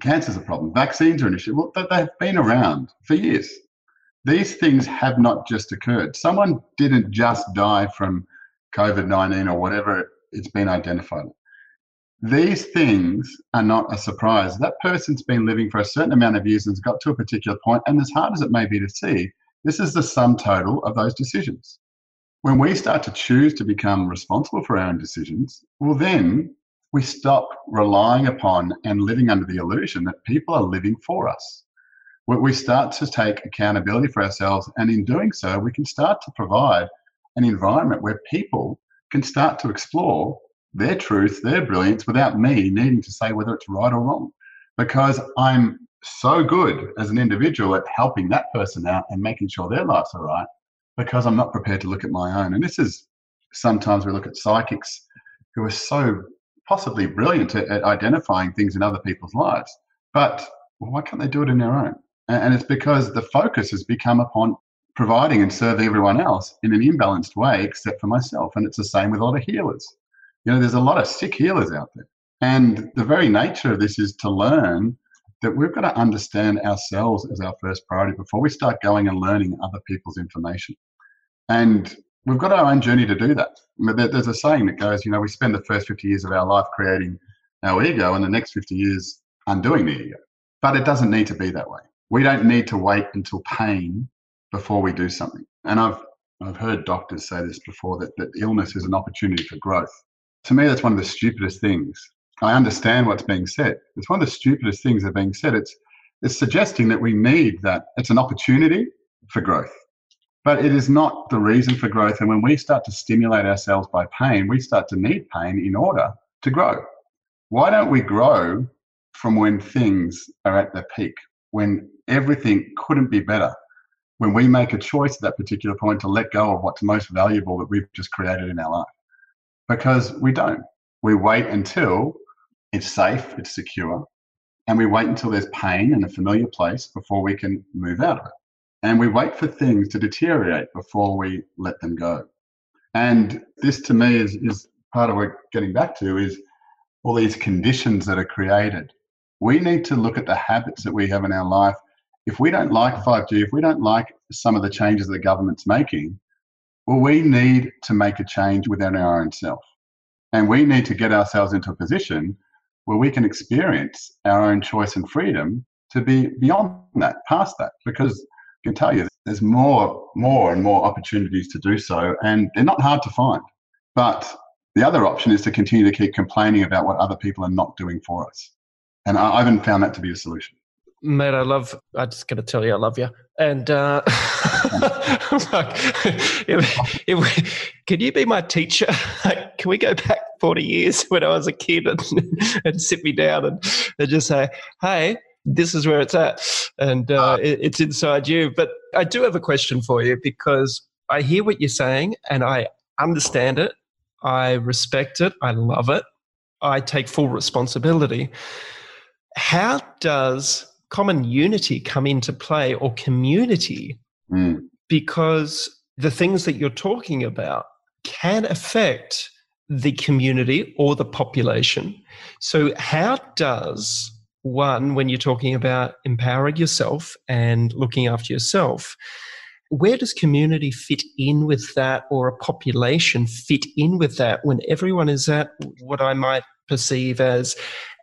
S2: Cancer's a problem. Vaccines are an issue. Well, they've been around for years. These things have not just occurred. Someone didn't just die from COVID 19 or whatever it's been identified. These things are not a surprise. That person's been living for a certain amount of years and has got to a particular point, and as hard as it may be to see, this is the sum total of those decisions. When we start to choose to become responsible for our own decisions, well, then we stop relying upon and living under the illusion that people are living for us. We start to take accountability for ourselves, and in doing so, we can start to provide an environment where people can start to explore their truth, their brilliance, without me needing to say whether it's right or wrong. Because I'm so good as an individual at helping that person out and making sure their lives are right, because I'm not prepared to look at my own. And this is sometimes we look at psychics who are so possibly brilliant at, at identifying things in other people's lives. But why can't they do it in their own? And it's because the focus has become upon providing and serving everyone else in an imbalanced way, except for myself. And it's the same with a lot of healers. You know, there's a lot of sick healers out there. And the very nature of this is to learn that we've got to understand ourselves as our first priority before we start going and learning other people's information. And we've got our own journey to do that. There's a saying that goes, you know, we spend the first 50 years of our life creating our ego and the next 50 years undoing the ego. But it doesn't need to be that way. We don't need to wait until pain before we do something. And I've, I've heard doctors say this before that, that illness is an opportunity for growth. To me, that's one of the stupidest things. I understand what's being said. It's one of the stupidest things that are being said. It's, it's suggesting that we need that it's an opportunity for growth but it is not the reason for growth. And when we start to stimulate ourselves by pain, we start to need pain in order to grow. Why don't we grow from when things are at their peak, when everything couldn't be better? When we make a choice at that particular point to let go of what's most valuable that we've just created in our life. Because we don't. We wait until it's safe, it's secure, and we wait until there's pain in a familiar place before we can move out of it and we wait for things to deteriorate before we let them go. And this to me is, is part of what getting back to is all these conditions that are created. We need to look at the habits that we have in our life. If we don't like 5G, if we don't like some of the changes the government's making, well, we need to make a change within our own self. And we need to get ourselves into a position where we can experience our own choice and freedom to be beyond that, past that. Because I can tell you there's more, more and more opportunities to do so, and they're not hard to find. But the other option is to continue to keep complaining about what other people are not doing for us. And I haven't found that to be a solution.
S1: Mate, I love. I just got to tell you, I love you. And uh, <laughs> like, if, if, can you be my teacher? can we go back forty years when I was a kid and, and sit me down and, and just say, "Hey, this is where it's at," and uh, uh, it, it's inside you. But I do have a question for you because I hear what you're saying and I understand it. I respect it. I love it. I take full responsibility. How does common unity come into play or community mm. because the things that you're talking about can affect the community or the population. So, how does one, when you're talking about empowering yourself and looking after yourself, where does community fit in with that or a population fit in with that when everyone is at what I might perceive as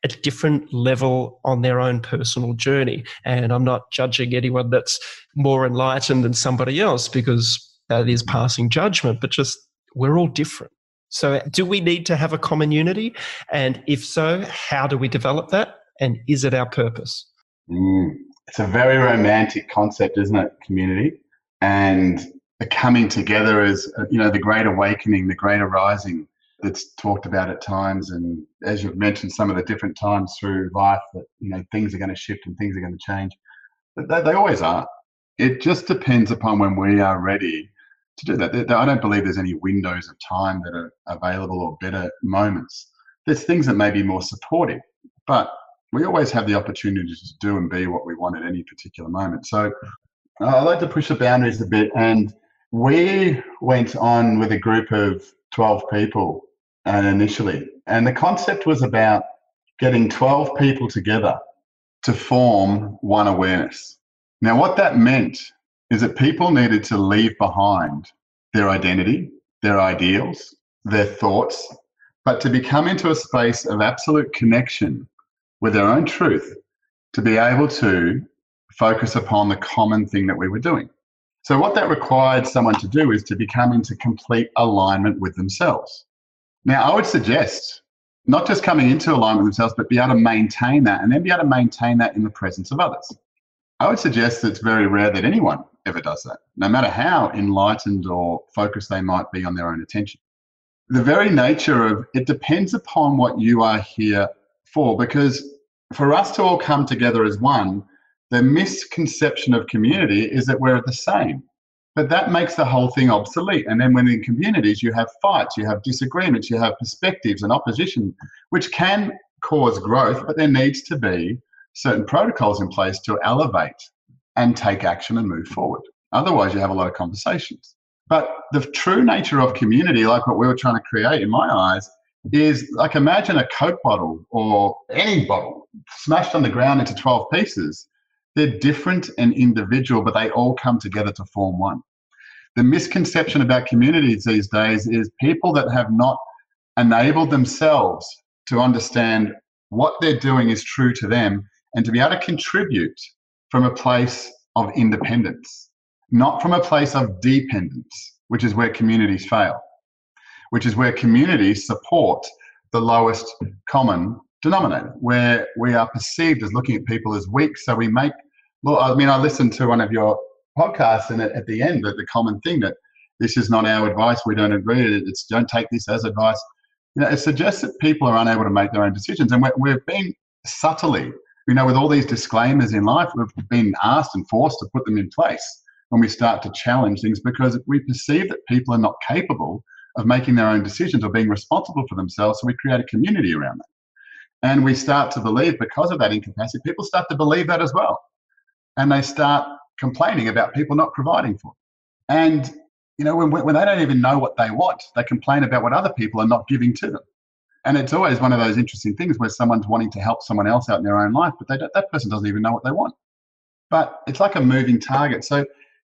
S1: a different level on their own personal journey. And I'm not judging anyone that's more enlightened than somebody else because that is passing judgment, but just we're all different. So, do we need to have a common unity? And if so, how do we develop that? And is it our purpose?
S2: Mm, it's a very romantic concept, isn't it? Community and the coming together is, you know the great awakening, the great arising that's talked about at times. And as you've mentioned, some of the different times through life that you know things are going to shift and things are going to change. They, they always are. It just depends upon when we are ready to do that. I don't believe there's any windows of time that are available or better moments. There's things that may be more supportive, but we always have the opportunity to do and be what we want at any particular moment. So uh, I like to push the boundaries a bit, and we went on with a group of 12 people and initially. And the concept was about getting 12 people together to form one awareness. Now, what that meant is that people needed to leave behind their identity, their ideals, their thoughts, but to become into a space of absolute connection with their own truth to be able to focus upon the common thing that we were doing. So, what that required someone to do is to become into complete alignment with themselves. Now, I would suggest not just coming into alignment with themselves, but be able to maintain that and then be able to maintain that in the presence of others. I would suggest that it's very rare that anyone ever does that, no matter how enlightened or focused they might be on their own attention. The very nature of it depends upon what you are here for, because for us to all come together as one, the misconception of community is that we're the same. But that makes the whole thing obsolete. And then when in communities you have fights, you have disagreements, you have perspectives and opposition, which can cause growth, but there needs to be certain protocols in place to elevate and take action and move forward. Otherwise, you have a lot of conversations. But the true nature of community, like what we were trying to create in my eyes, is like imagine a Coke bottle or any bottle smashed on the ground into 12 pieces they're different and individual, but they all come together to form one. The misconception about communities these days is people that have not enabled themselves to understand what they're doing is true to them and to be able to contribute from a place of independence, not from a place of dependence, which is where communities fail, which is where communities support the lowest common denominator, where we are perceived as looking at people as weak. So we make well, I mean, I listened to one of your podcasts, and at, the end, the, common thing that this is not our advice, we don't agree, it's don't take this as advice. You know, it suggests that people are unable to make their own decisions, and we're, we're being subtly, you know, with all these disclaimers in life, we've been asked and forced to put them in place when we start to challenge things because we perceive that people are not capable of making their own decisions or being responsible for themselves. So we create a community around that. And we start to believe, because of that incapacity, people start to believe that as well and they start complaining about people not providing for them. And you know, when, when they don't even know what they want, they complain about what other people are not giving to them. And it's always one of those interesting things where someone's wanting to help someone else out in their own life, but they that person doesn't even know what they want. But it's like a moving target. So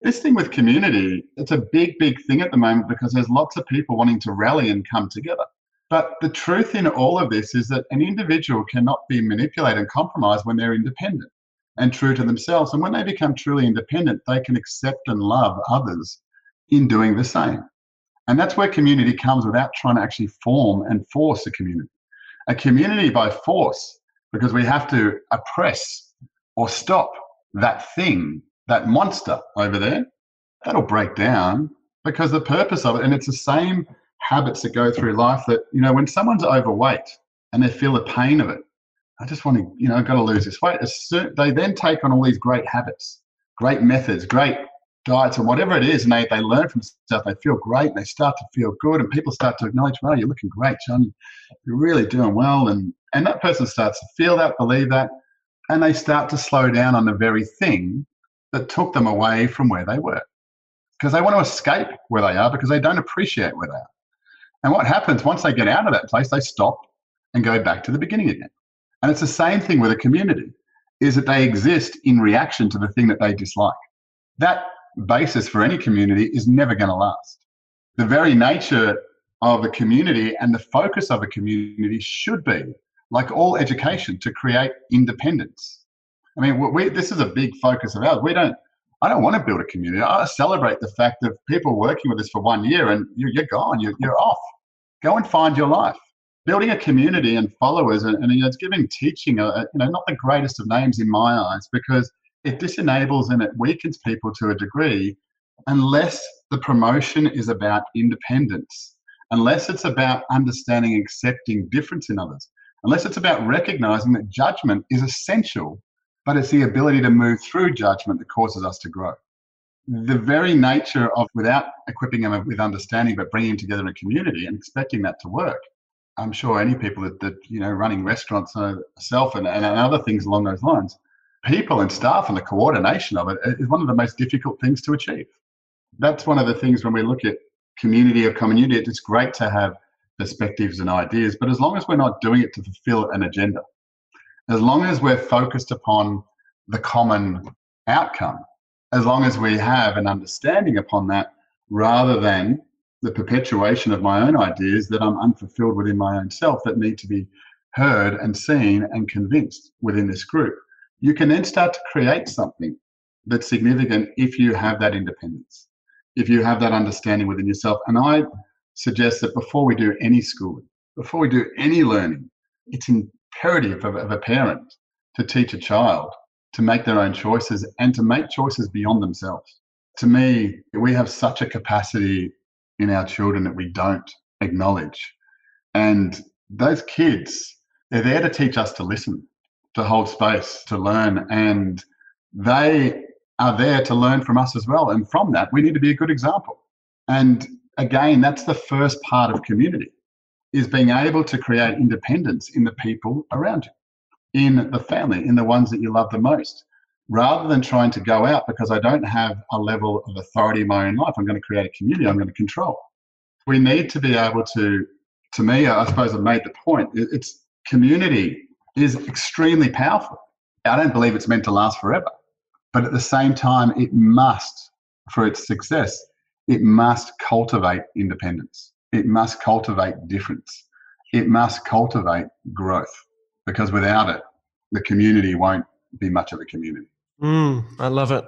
S2: this thing with community, it's a big, big thing at the moment because there's lots of people wanting to rally and come together. But the truth in all of this is that an individual cannot be manipulated and compromised when they're independent. And true to themselves. And when they become truly independent, they can accept and love others in doing the same. And that's where community comes without trying to actually form and force a community. A community by force, because we have to oppress or stop that thing, that monster over there, that'll break down because the purpose of it, and it's the same habits that go through life that, you know, when someone's overweight and they feel the pain of it, I just want to, you know, I've got to lose this weight. They then take on all these great habits, great methods, great diets, and whatever it is, and they, they learn from stuff. They feel great and they start to feel good, and people start to acknowledge, wow, you're looking great, John. You're really doing well. And, and that person starts to feel that, believe that, and they start to slow down on the very thing that took them away from where they were. Because they want to escape where they are because they don't appreciate where they are. And what happens once they get out of that place, they stop and go back to the beginning again. And it's the same thing with a community, is that they exist in reaction to the thing that they dislike. That basis for any community is never going to last. The very nature of a community and the focus of a community should be, like all education, to create independence. I mean, we, this is a big focus of ours. We don't. I don't want to build a community. I celebrate the fact that people working with us for one year and you're, you're gone. You're, you're off. Go and find your life. Building a community and followers, and, and you know, it's giving teaching, a, you know, not the greatest of names in my eyes, because it disenables and it weakens people to a degree unless the promotion is about independence, unless it's about understanding and accepting difference in others, unless it's about recognizing that judgment is essential, but it's the ability to move through judgment that causes us to grow. The very nature of without equipping them with understanding, but bringing them together in a community and expecting that to work. I'm sure any people that, that you know running restaurants myself and, and other things along those lines people and staff and the coordination of it is one of the most difficult things to achieve. That's one of the things when we look at community or community, it's great to have perspectives and ideas, but as long as we're not doing it to fulfill an agenda, as long as we're focused upon the common outcome, as long as we have an understanding upon that rather than the perpetuation of my own ideas that I'm unfulfilled within my own self that need to be heard and seen and convinced within this group you can then start to create something that's significant if you have that independence, if you have that understanding within yourself. And I suggest that before we do any schooling, before we do any learning, it's imperative of, of a parent to teach a child to make their own choices and to make choices beyond themselves. To me, we have such a capacity in our children that we don't acknowledge. And those kids, they're there to teach us to listen to hold space, to learn, and they are there to learn from us as well. And from that, we need to be a good example. And again, that's the first part of community is being able to create independence in the people around you, in the family, in the ones that you love the most, rather than trying to go out because I don't have a level of authority in my own life. I'm going to create a community I'm going to control. We need to be able to, to me, I suppose I've made the point, it's community is extremely powerful. I don't believe it's meant to last forever. But at the same time, it must, for its success, it must cultivate independence. It must cultivate difference. It must cultivate growth because without it, the community won't be much of a community.
S1: Mm, I love it.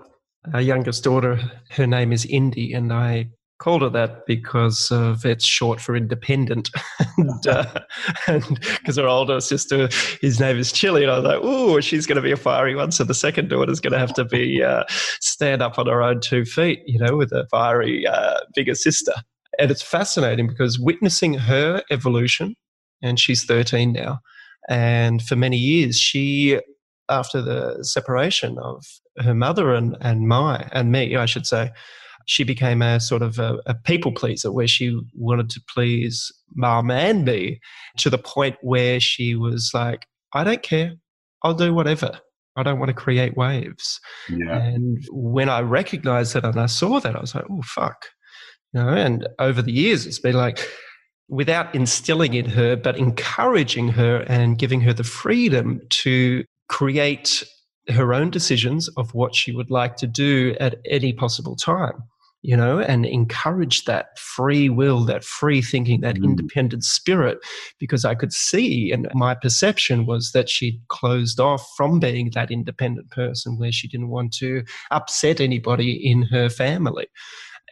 S1: Our youngest daughter, her name is Indii, and I called her that because it's short for independent, <laughs> and uh, because her older sister, his name is Chilli, and I was like, "Ooh, she's going to be a fiery one." So the second daughter's going to have to be uh, stand up on her own two feet, you know, with a fiery uh, bigger sister. And it's fascinating because witnessing her evolution, and she's 13 now, and for many years she after the separation of her mother and, and my and me, I should say, she became a sort of a, a people pleaser where she wanted to please mom and me to the point where she was like, I don't care. I'll do whatever. I don't want to create waves. Yeah. And when I recognized that and I saw that, I was like, oh, fuck. You know, and over the years, it's been like, without instilling in her, but encouraging her and giving her the freedom to create her own decisions of what she would like to do at any possible time you know, and encourage that free will, that free thinking, that mm. independent spirit, because I could see, and my perception was that she'd closed off from being that independent person where she didn't want to upset anybody in her family.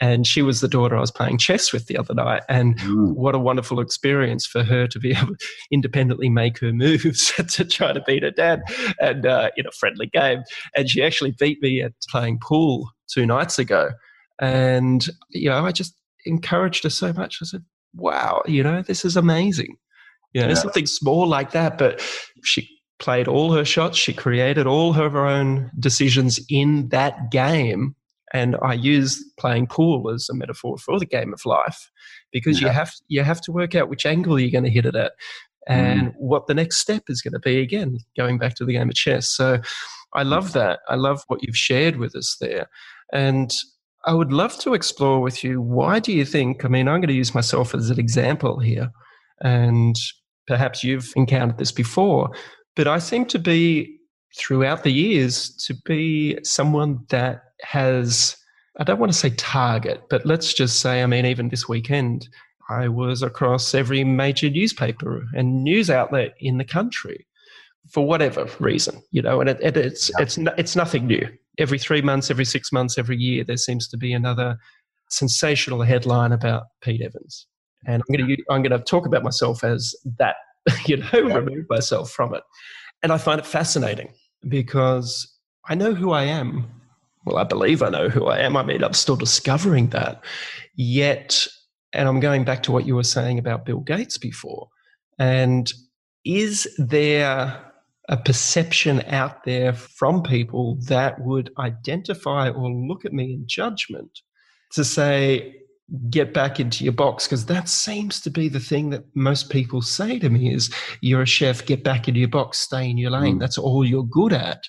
S1: And she was the daughter I was playing chess with the other night. And mm. what a wonderful experience for her to be <laughs> able to independently make her moves <laughs> to try to beat her dad and uh, in a friendly game. And she actually beat me at playing pool two nights ago. And, you know, I just encouraged her so much. I said, wow, you know, this is amazing. You know, yeah. something small like that, but she played all her shots. She created all her own decisions in that game. And I use playing pool as a metaphor for the game of life because yeah. you have you have to work out which angle you're going to hit it at and mm. what the next step is going to be again going back to the game of chess so i love that i love what you've shared with us there and I would love to explore with you why do you think, I mean, I'm going to use myself as an example here, and perhaps you've encountered this before, but I seem to be, throughout the years, to be someone that has, I don't want to say target, but let's just say, I mean, even this weekend, I was across every major newspaper and news outlet in the country for whatever reason, you know, and it, it, it's, yeah. it's, it's nothing new every three months, every six months, every year, there seems to be another sensational headline about Pete Evans. And I'm going to I'm going to talk about myself as that, <laughs> you know, yeah. remove myself from it. And I find it fascinating because I know who I am. Well, I believe I know who I am. I mean, I'm still discovering that. Yet, and I'm going back to what you were saying about Bill Gates before. And is there a perception out there from people that would identify or look at me in judgment to say, get back into your box because that seems to be the thing that most people say to me is you're a chef get back into your box stay in your lane mm. that's all you're good at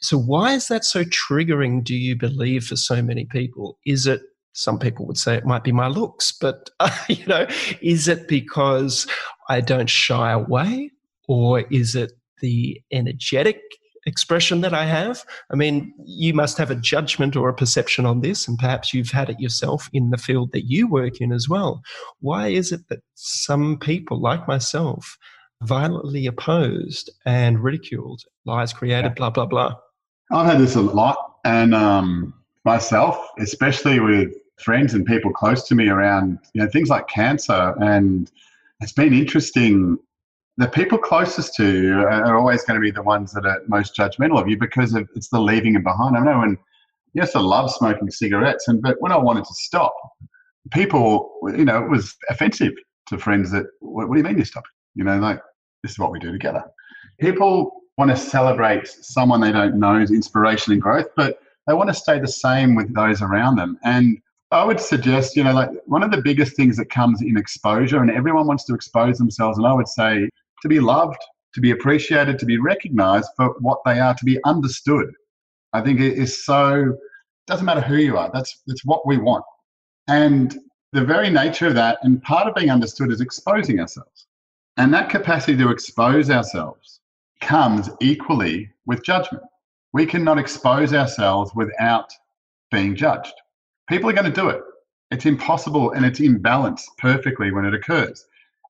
S1: so why is that so triggering do you believe for so many people is it some people would say it might be my looks but uh, <laughs> you know is it because i don't shy away or is it the energetic expression that I have. I mean, you must have a judgment or a perception on this, and perhaps you've had it yourself in the field that you work in as well. Why is it that some people, like myself, violently opposed and ridiculed lies created, blah, blah, blah?
S2: I've had this a lot, and um, myself, especially with friends and people close to me around you know things like cancer and it's been interesting the people closest to you are always going to be the ones that are most judgmental of you because of, it's the leaving them behind. I know and yes, I love smoking cigarettes, and but when I wanted to stop, people, you know, it was offensive to friends that, what, what do you mean you stop? You know, like, this is what we do together. People want to celebrate someone they don't know's inspiration and growth, but they want to stay the same with those around them. And I would suggest, you know, like one of the biggest things that comes in exposure, and everyone wants to expose themselves. And I would say to be loved, to be appreciated, to be recognized for what they are, to be understood. I think it is so, doesn't matter who you are, that's, that's what we want. And the very nature of that, and part of being understood is exposing ourselves. And that capacity to expose ourselves comes equally with judgment. We cannot expose ourselves without being judged. People are going to do it. It's impossible and it's imbalanced perfectly when it occurs.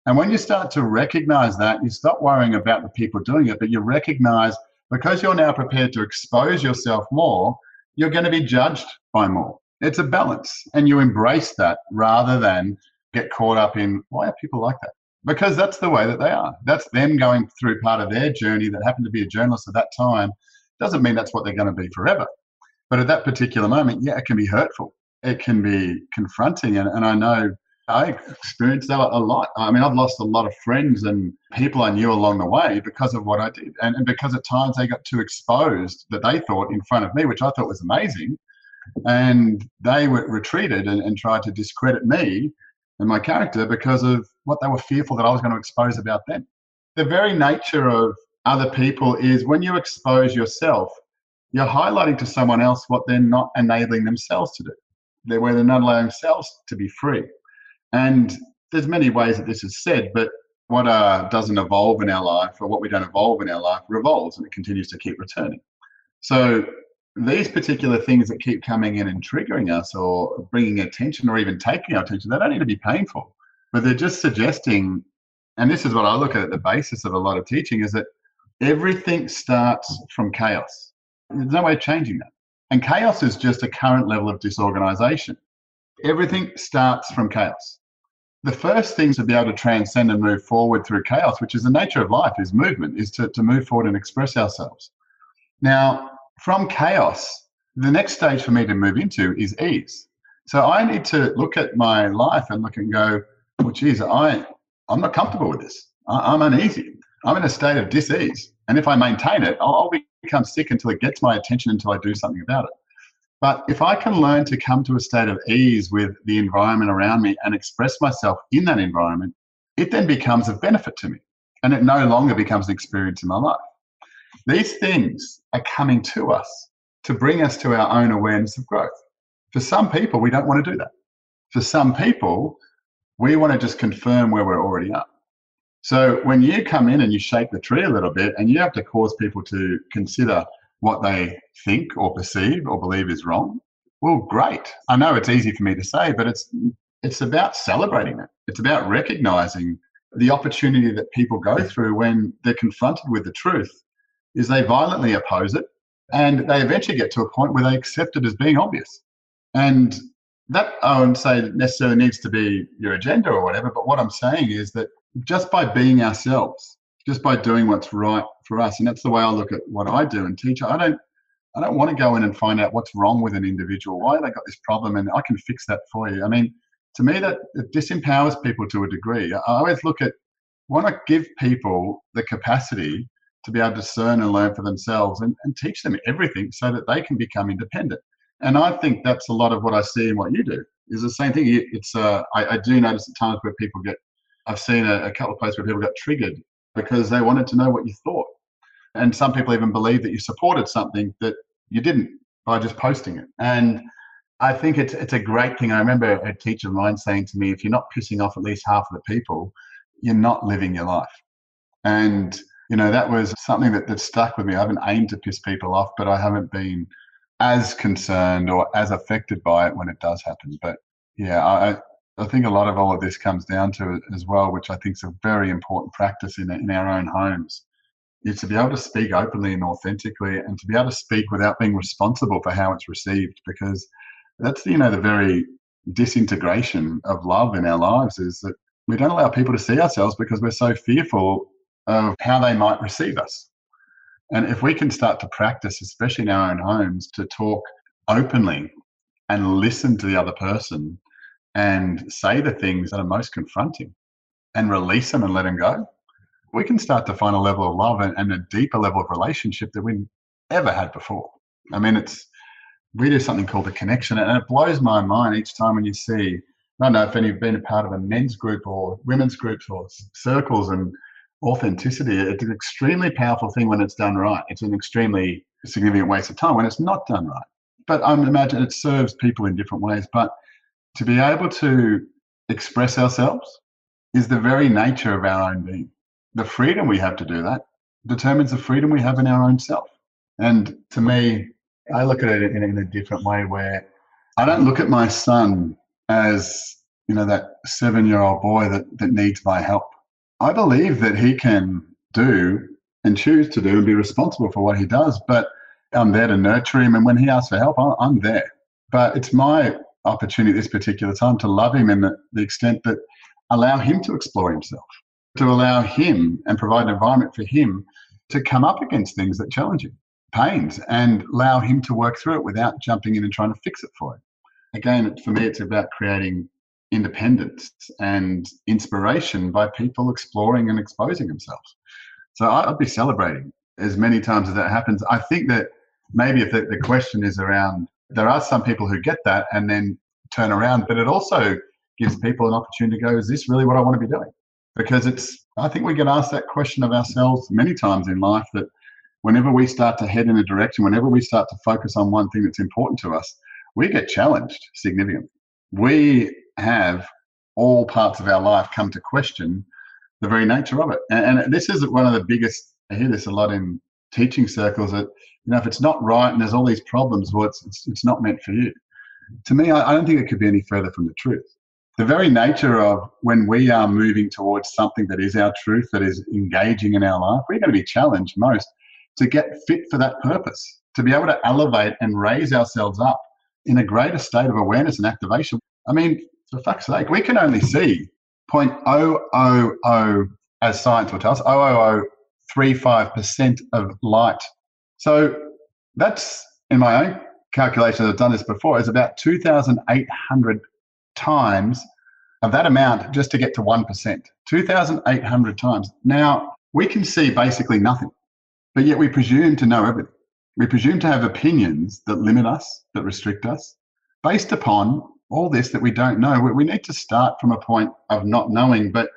S2: And when you start to recognize that, you stop worrying about the people doing it, but you recognize because you're now prepared to expose yourself more, you're going to be judged by more. It's a balance, and you embrace that rather than get caught up in why are people like that? Because that's the way that they are. That's them going through part of their journey that happened to be a journalist at that time. Doesn't mean that's what they're going to be forever. But at that particular moment, yeah, it can be hurtful. It can be confronting. And, and I know I experienced that a lot. I mean, I've lost a lot of friends and people I knew along the way because of what I did. And, and because at times they got too exposed that they thought in front of me, which I thought was amazing. And they were retreated and, and tried to discredit me and my character because of what they were fearful that I was going to expose about them. The very nature of other people is when you expose yourself, you're highlighting to someone else what they're not enabling themselves to do. They're where they're not allowing themselves to be free. And there's many ways that this is said, but what uh, doesn't evolve in our life or what we don't evolve in our life revolves and it continues to keep returning. So these particular things that keep coming in and triggering us or bringing attention or even taking our attention, they don't need to be painful, but they're just suggesting, and this is what I look at at the basis of a lot of teaching, is that everything starts from chaos. There's no way of changing that. And chaos is just a current level of disorganization. Everything starts from chaos. The first thing to be able to transcend and move forward through chaos, which is the nature of life, is movement, is to, to move forward and express ourselves. Now, from chaos, the next stage for me to move into is ease. So I need to look at my life and look and go, well, geez, I, I'm not comfortable with this. I, I'm uneasy. I'm in a state of dis-ease. And if I maintain it, I'll, I'll become sick until it gets my attention until I do something about it. But if I can learn to come to a state of ease with the environment around me and express myself in that environment, it then becomes of benefit to me. And it no longer becomes an experience in my life. These things are coming to us to bring us to our own awareness of growth. For some people, we don't want to do that. For some people, we want to just confirm where we're already at. So when you come in and you shake the tree a little bit and you have to cause people to consider what they think or perceive or believe is wrong, well, great. I know it's easy for me to say, but it's it's about celebrating it. It's about recognizing the opportunity that people go through when they're confronted with the truth is they violently oppose it and they eventually get to a point where they accept it as being obvious. And that I wouldn't say necessarily needs to be your agenda or whatever, but what I'm saying is that just by being ourselves, just by doing what's right for us, and that's the way I look at what I do and teach. I don't I don't want to go in and find out what's wrong with an individual, why they got this problem, and I can fix that for you. I mean, to me, that disempowers people to a degree. I always look at want to give people the capacity to be able to discern and learn for themselves and, and teach them everything so that they can become independent. And I think that's a lot of what I see in what you do is the same thing. It's uh, I, I do notice at times where people get I've seen a, a couple of places where people got triggered because they wanted to know what you thought. And some people even believe that you supported something that you didn't by just posting it. And I think it's it's a great thing. I remember a teacher of mine saying to me, if you're not pissing off at least half of the people, you're not living your life. And you know, that was something that, that stuck with me. I haven't aimed to piss people off, but I haven't been as concerned or as affected by it when it does happen. But yeah, I, I think a lot of all of this comes down to it as well, which I think is a very important practice in, in our own homes, is to be able to speak openly and authentically and to be able to speak without being responsible for how it's received because that's, you know, the very disintegration of love in our lives is that we don't allow people to see ourselves because we're so fearful of how they might receive us. And if we can start to practice, especially in our own homes, to talk openly and listen to the other person and say the things that are most confronting and release them and let them go, we can start to find a level of love and, and a deeper level of relationship that we ever had before. I mean, it's we do something called the connection, and it blows my mind each time when you see. I don't know if any have been a part of a men's group or women's groups or circles, and authenticity. It's an extremely powerful thing when it's done right. It's an extremely significant waste of time when it's not done right. But I imagine it serves people in different ways. But to be able to express ourselves is the very nature of our own being. The freedom we have to do that determines the freedom we have in our own self. And to me, I look at it in, in a different way where I don't look at my son as, you know, that seven year old boy that, that needs my help. I believe that he can do and choose to do and be responsible for what he does, but I'm there to nurture him. And when he asks for help, I'm there. But it's my opportunity this particular time to love him in the, the extent that allow him to explore himself, to allow him and provide an environment for him to come up against things that challenge him, pains, and allow him to work through it without jumping in and trying to fix it for him. Again, for me, it's about creating independence and inspiration by people exploring and exposing themselves. So I'd be celebrating as many times as that happens. I think that maybe if the, the question is around there are some people who get that and then turn around, but it also gives people an opportunity to go, is this really what I want to be doing? Because it's, I think we get asked that question of ourselves many times in life that whenever we start to head in a direction, whenever we start to focus on one thing that's important to us, we get challenged significantly. We have all parts of our life come to question the very nature of it. And, and this is one of the biggest, I hear this a lot in teaching circles that you know if it's not right and there's all these problems, well, it's it's, it's not meant for you. To me, I, I don't think it could be any further from the truth. The very nature of when we are moving towards something that is our truth, that is engaging in our life, we're going to be challenged most to get fit for that purpose, to be able to elevate and raise ourselves up in a greater state of awareness and activation. I mean, for fuck's sake, we can only see 0.000, as science will tell us, 0.0035% of light. So that's, in my own calculations, I've done this before, is about 2,800 times of that amount just to get to 1%. 2,800 times. Now, we can see basically nothing, but yet we presume to know everything. We presume to have opinions that limit us, that restrict us, based upon all this that we don't know. We need to start from a point of not knowing, but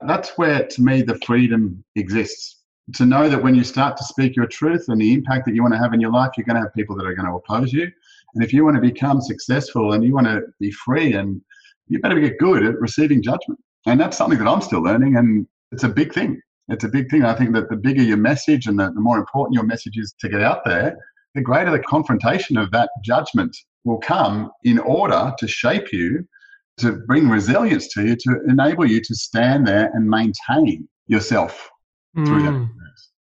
S2: that's where, to me, the freedom exists. To know that when you start to speak your truth and the impact that you want to have in your life, you're going to have people that are going to oppose you. And if you want to become successful and you want to be free, and you better get good at receiving judgment. And that's something that I'm still learning, and it's a big thing. It's a big thing. I think that the bigger your message and the, the more important your message is to get out there, the greater the confrontation of that judgment will come in order to shape you, to bring resilience to you, to enable you to stand there and maintain yourself mm. through that.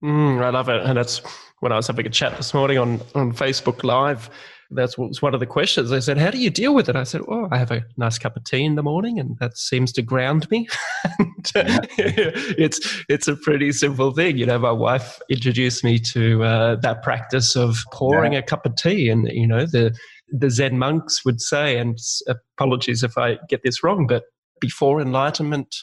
S1: Mm, I love it. And that's when I was having a chat this morning on, on Facebook Live that's what was one of the questions. They said, "How do you deal with it?" I said, "Oh, I have a nice cup of tea in the morning, and that seems to ground me." <laughs> it's it's a pretty simple thing, you know. My wife introduced me to uh, that practice of pouring yeah. a cup of tea, and you know the the Zen monks would say, and apologies if I get this wrong, but before enlightenment,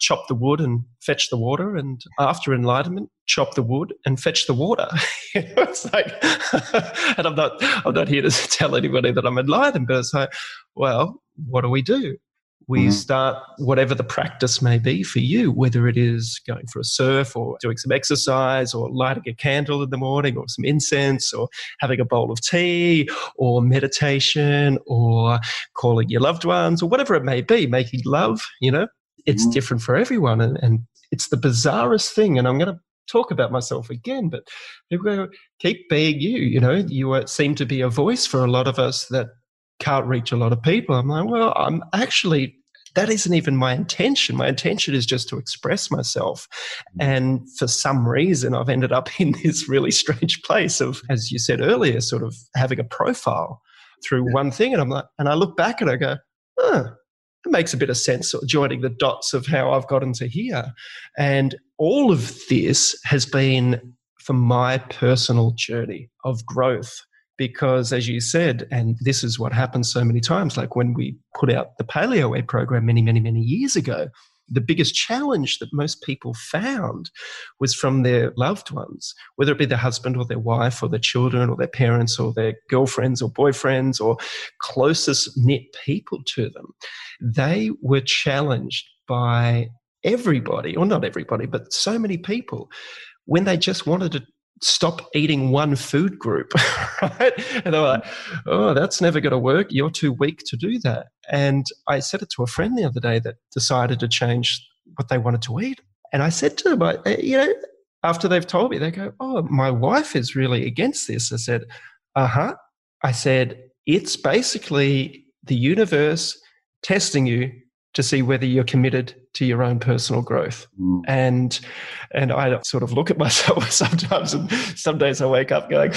S1: chop the wood and fetch the water, and after enlightenment, chop the wood and fetch the water. <laughs> it's like, <laughs> and I'm not, I'm not here to <laughs> tell anybody that I'm enlightened, but it's like, well, what do we do? We mm-hmm. start whatever the practice may be for you, whether it is going for a surf or doing some exercise or lighting a candle in the morning or some incense or having a bowl of tea or meditation or calling your loved ones or whatever it may be, making love, you know, it's mm-hmm. different for everyone. And, and it's the bizarrest thing. And I'm going to talk about myself again, but people go, keep being you. You know, you seem to be a voice for a lot of us that can't reach a lot of people. I'm like, well, I'm actually that isn't even my intention. My intention is just to express myself. Mm-hmm. And for some reason, I've ended up <laughs> in this really strange place of, as you said earlier, sort of having a profile through one thing. And I'm like, and I look back and I go, huh, it makes a bit of sense joining the dots of how I've gotten to here. And all of this has been for my personal journey of growth. Because, as you said, and this is what happens so many times, like when we put out the Paleo Way program many, many, many years ago, the biggest challenge that most people found was from their loved ones, whether it be their husband or their wife or their children or their parents or their girlfriends or boyfriends or closest knit people to them. They were challenged by everybody, or not everybody, but so many people when they just wanted to stop eating one food group, <laughs> right? And they were like, oh, that's never going to work. You're too weak to do that. And I said it to a friend the other day that decided to change what they wanted to eat. And I said to them, I, you know, after they've told me, they go, oh, my wife is really against this. I said, uh huh. I said, it's basically the universe testing you to see whether you're committed to your own personal growth. Mm. And and I sort of look at <laughs> myself sometimes, and some days I wake up going,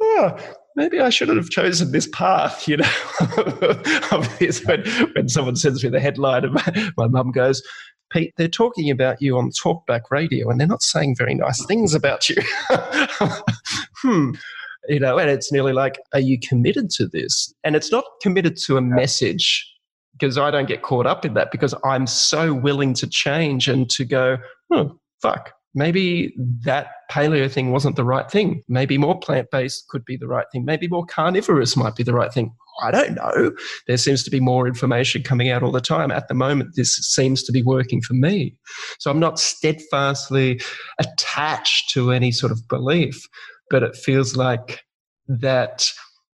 S1: oh, maybe I shouldn't have chosen this path, you know. <laughs> when, when someone sends me the headline, and my, my mum goes, Pete, they're talking about you on Talkback Radio, and they're not saying very nice things about you. <laughs> hmm you know, and it's nearly like, are you committed to this? And it's not committed to a message because I don't get caught up in that because I'm so willing to change and to go, oh, fuck, maybe that paleo thing wasn't the right thing. Maybe more plant based could be the right thing. Maybe more carnivorous might be the right thing. I don't know. There seems to be more information coming out all the time. At the moment, this seems to be working for me. So I'm not steadfastly attached to any sort of belief, but it feels like that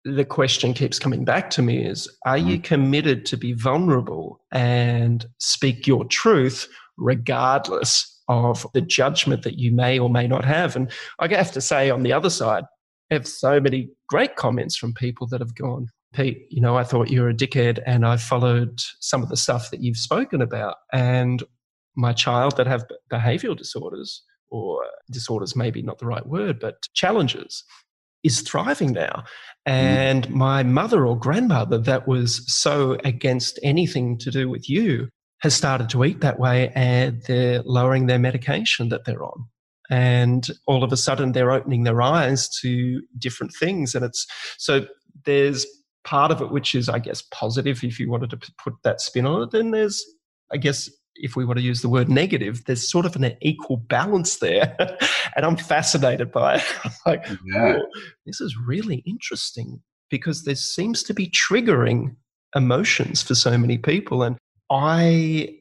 S1: the question keeps coming back to me is are you mm-hmm. committed to be vulnerable and speak your truth regardless of the judgment that you may or may not have. And I have to say, on the other side, I have so many great comments from people that have gone, Pete, you know, I thought you were a dickhead and I followed some of the stuff that you've spoken about. And my child that have behavioral disorders, or disorders, maybe not the right word, but challenges, is thriving now. Mm. And mm. my mother or grandmother that was so against anything to do with you has started to eat that way and they're lowering their medication that they're on. And all of a sudden they're opening their eyes to different things. And it's so there's part of it which is, I guess, positive if you wanted to put that spin on it. Then there's, I guess, if we want to use the word negative, there's sort of an equal balance there. <laughs> and I'm fascinated by it. <laughs> like, yeah. oh, this is really interesting because there seems to be triggering emotions for so many people. And I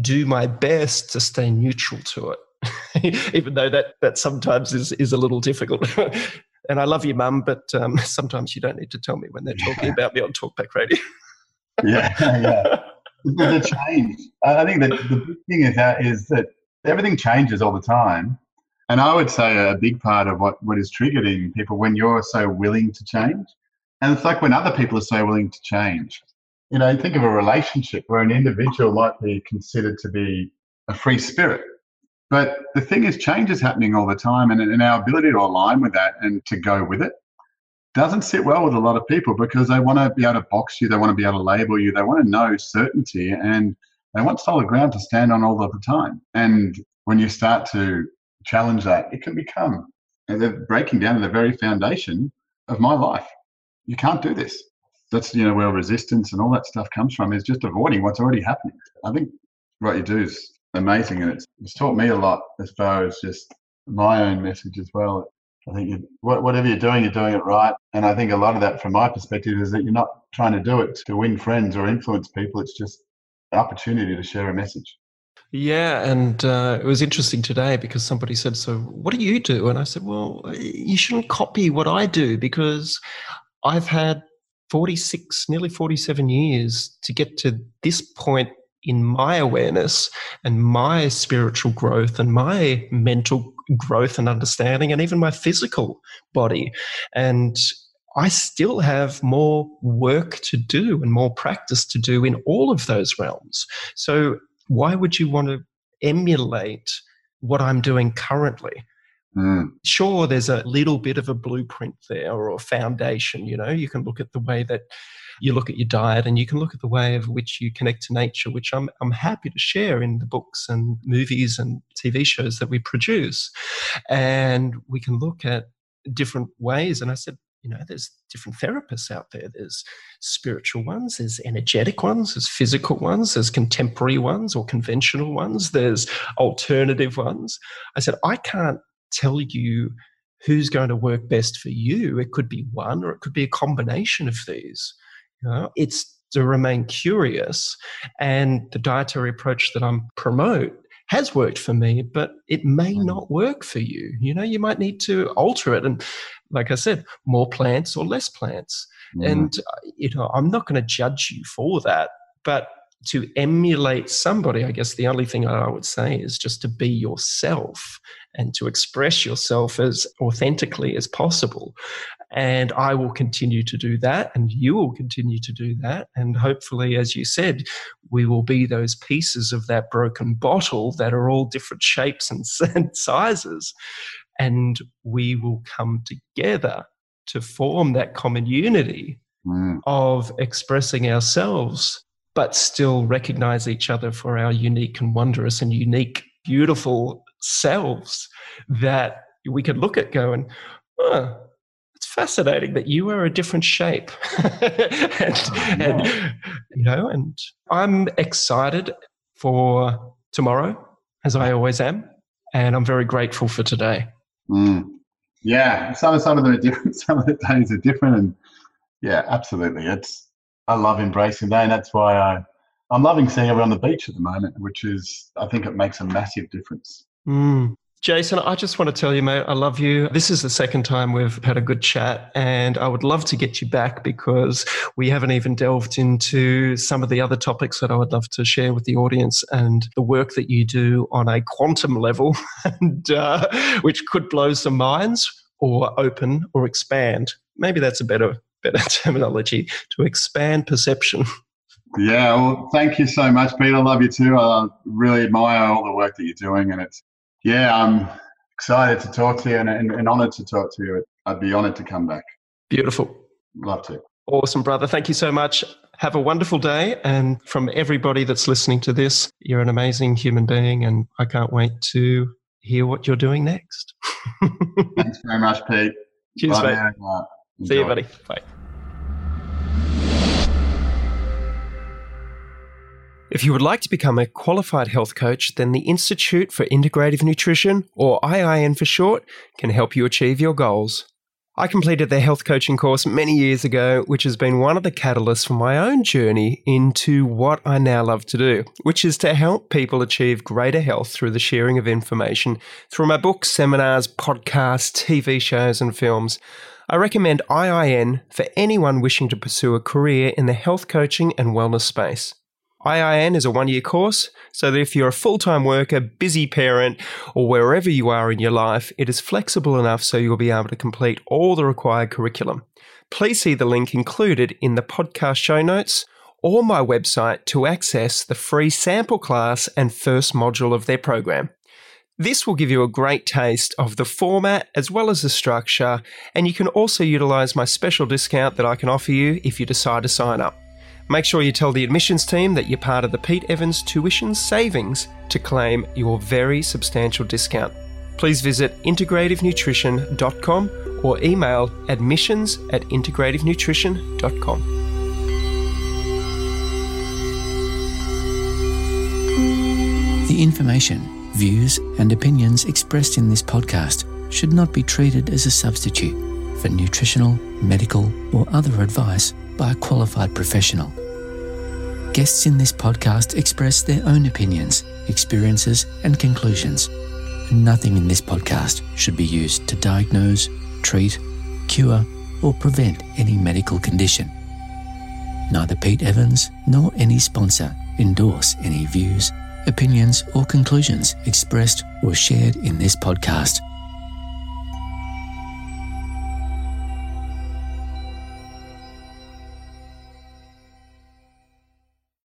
S1: do my best to stay neutral to it, <laughs> even though that, that sometimes is, is a little difficult. and I love you, mum, but um, sometimes you don't need to tell me when they're talking yeah. about me on Talkback Radio.
S2: yeah, yeah the change. I think that the big thing is that is that everything changes all the time. And I would say a big part of what, what is triggered in people when you're so willing to change. And it's like when other people are so willing to change. You know, think of a relationship where an individual might be considered to be a free spirit. But the thing is, change is happening all the time, and, and our ability to align with that and to go with it doesn't sit well with a lot of people because they want to be able to box you, they want to be able to label you, they want to know certainty, and they want solid ground to stand on all of the time. And when you start to challenge that, it can become they're breaking down the very foundation of my life. You can't do this. That's you know where resistance and all that stuff comes from is just avoiding what's already happening. I think what you do is amazing, and it's, it's taught me a lot as far as just my own message as well. I think you, whatever you're doing, you're doing it right. And I think a lot of that, from my perspective, is that you're not trying to do it to win friends or influence people. It's just an opportunity to share a message.
S1: Yeah, and uh, it was interesting today because somebody said, "So, what do you do?" And I said, "Well, you shouldn't copy what I do because I've had 46, nearly 47 years to get to this point in my awareness and my spiritual growth and my mental growth and understanding and even my physical body. And I still have more work to do and more practice to do in all of those realms. So, why would you want to emulate what I'm doing currently? Mm. Sure, there's a little bit of a blueprint there or a foundation. You know, you can look at the way that you look at your diet and you can look at the way of which you connect to nature, which I'm, I'm happy to share in the books and movies and TV shows that we produce. And we can look at different ways. And I said, you know, there's different therapists out there. There's spiritual ones, there's energetic ones, there's physical ones, there's contemporary ones or conventional ones, there's alternative ones. I said, I can't tell you who's going to work best for you. It could be one or it could be a combination of these. You know, it's to remain curious. And the dietary approach that I'm promote has worked for me, but it may mm. not work for you. You know, you might need to alter it. And like I said, more plants or less plants. Mm. And, uh, you know, I'm not going to judge you for that. But to emulate somebody, I guess the only thing I would say is just to be yourself and to express yourself as authentically as possible. And I will continue to do that, and you will continue to do that. And hopefully, as you said, we will be those pieces of that broken bottle that are all different shapes and <laughs> sizes. And we will come together to form that common unity mm. of expressing ourselves, but still recognize each other for our unique and wondrous and unique, beautiful selves that we could look at going, oh, it's fascinating that you are a different shape. <laughs> and, oh, and, you know, and I'm excited for tomorrow, as I always am. And I'm very grateful for today.
S2: Mm. Yeah, some, some of them are <laughs> different. Some of the days are different. And yeah, absolutely. It's, I love embracing that. And that's why I, I'm loving seeing everyone on the beach at the moment, which is, I think it makes a massive difference.
S1: Mm. Jason, I just want to tell you, mate, I love you. This is the second time we've had a good chat, and I would love to get you back because we haven't even delved into some of the other topics that I would love to share with the audience and the work that you do on a quantum level, <laughs> and uh, which could blow some minds or open or expand. Maybe that's a better better <laughs> terminology to expand perception.
S2: Yeah, well, thank you so much, Pete. I love you too. I really admire all the work that you're doing, and it's yeah, I'm excited to talk to you and, and, and honored to talk to you. I'd be honored to come back.
S1: Beautiful.
S2: Love to.
S1: Awesome, brother. Thank you so much. Have a wonderful day. And from everybody that's listening to this, you're an amazing human being, and I can't wait to hear what you're doing next. <laughs>
S2: Thanks very much, Pete.
S1: Cheers, Bye, mate. Uh, See you, buddy. Bye. If you would like to become a qualified health coach, then the Institute for Integrative Nutrition, or IIN for short, can help you achieve your goals. I completed their health coaching course many years ago, which has been one of the catalysts for my own journey into what I now love to do, which is to help people achieve greater health through the sharing of information through my books, seminars, podcasts, TV shows, and films. I recommend IIN for anyone wishing to pursue a career in the health coaching and wellness space. IIN is a one year course, so that if you're a full time worker, busy parent, or wherever you are in your life, it is flexible enough so you'll be able to complete all the required curriculum. Please see the link included in the podcast show notes or my website to access the free sample class and first module of their program. This will give you a great taste of the format as well as the structure, and you can also utilize my special discount that I can offer you if you decide to sign up. Make sure you tell the admissions team that you're part of the Pete Evans Tuition Savings to claim your very substantial discount. Please visit integrativenutrition.com or email admissions at integrativenutrition.com.
S3: The information, views, and opinions expressed in this podcast should not be treated as a substitute for nutritional, medical, or other advice by a qualified professional. Guests in this podcast express their own opinions, experiences, and conclusions. Nothing in this podcast should be used to diagnose, treat, cure, or prevent any medical condition. Neither Pete Evans nor any sponsor endorse any views, opinions, or conclusions expressed or shared in this podcast.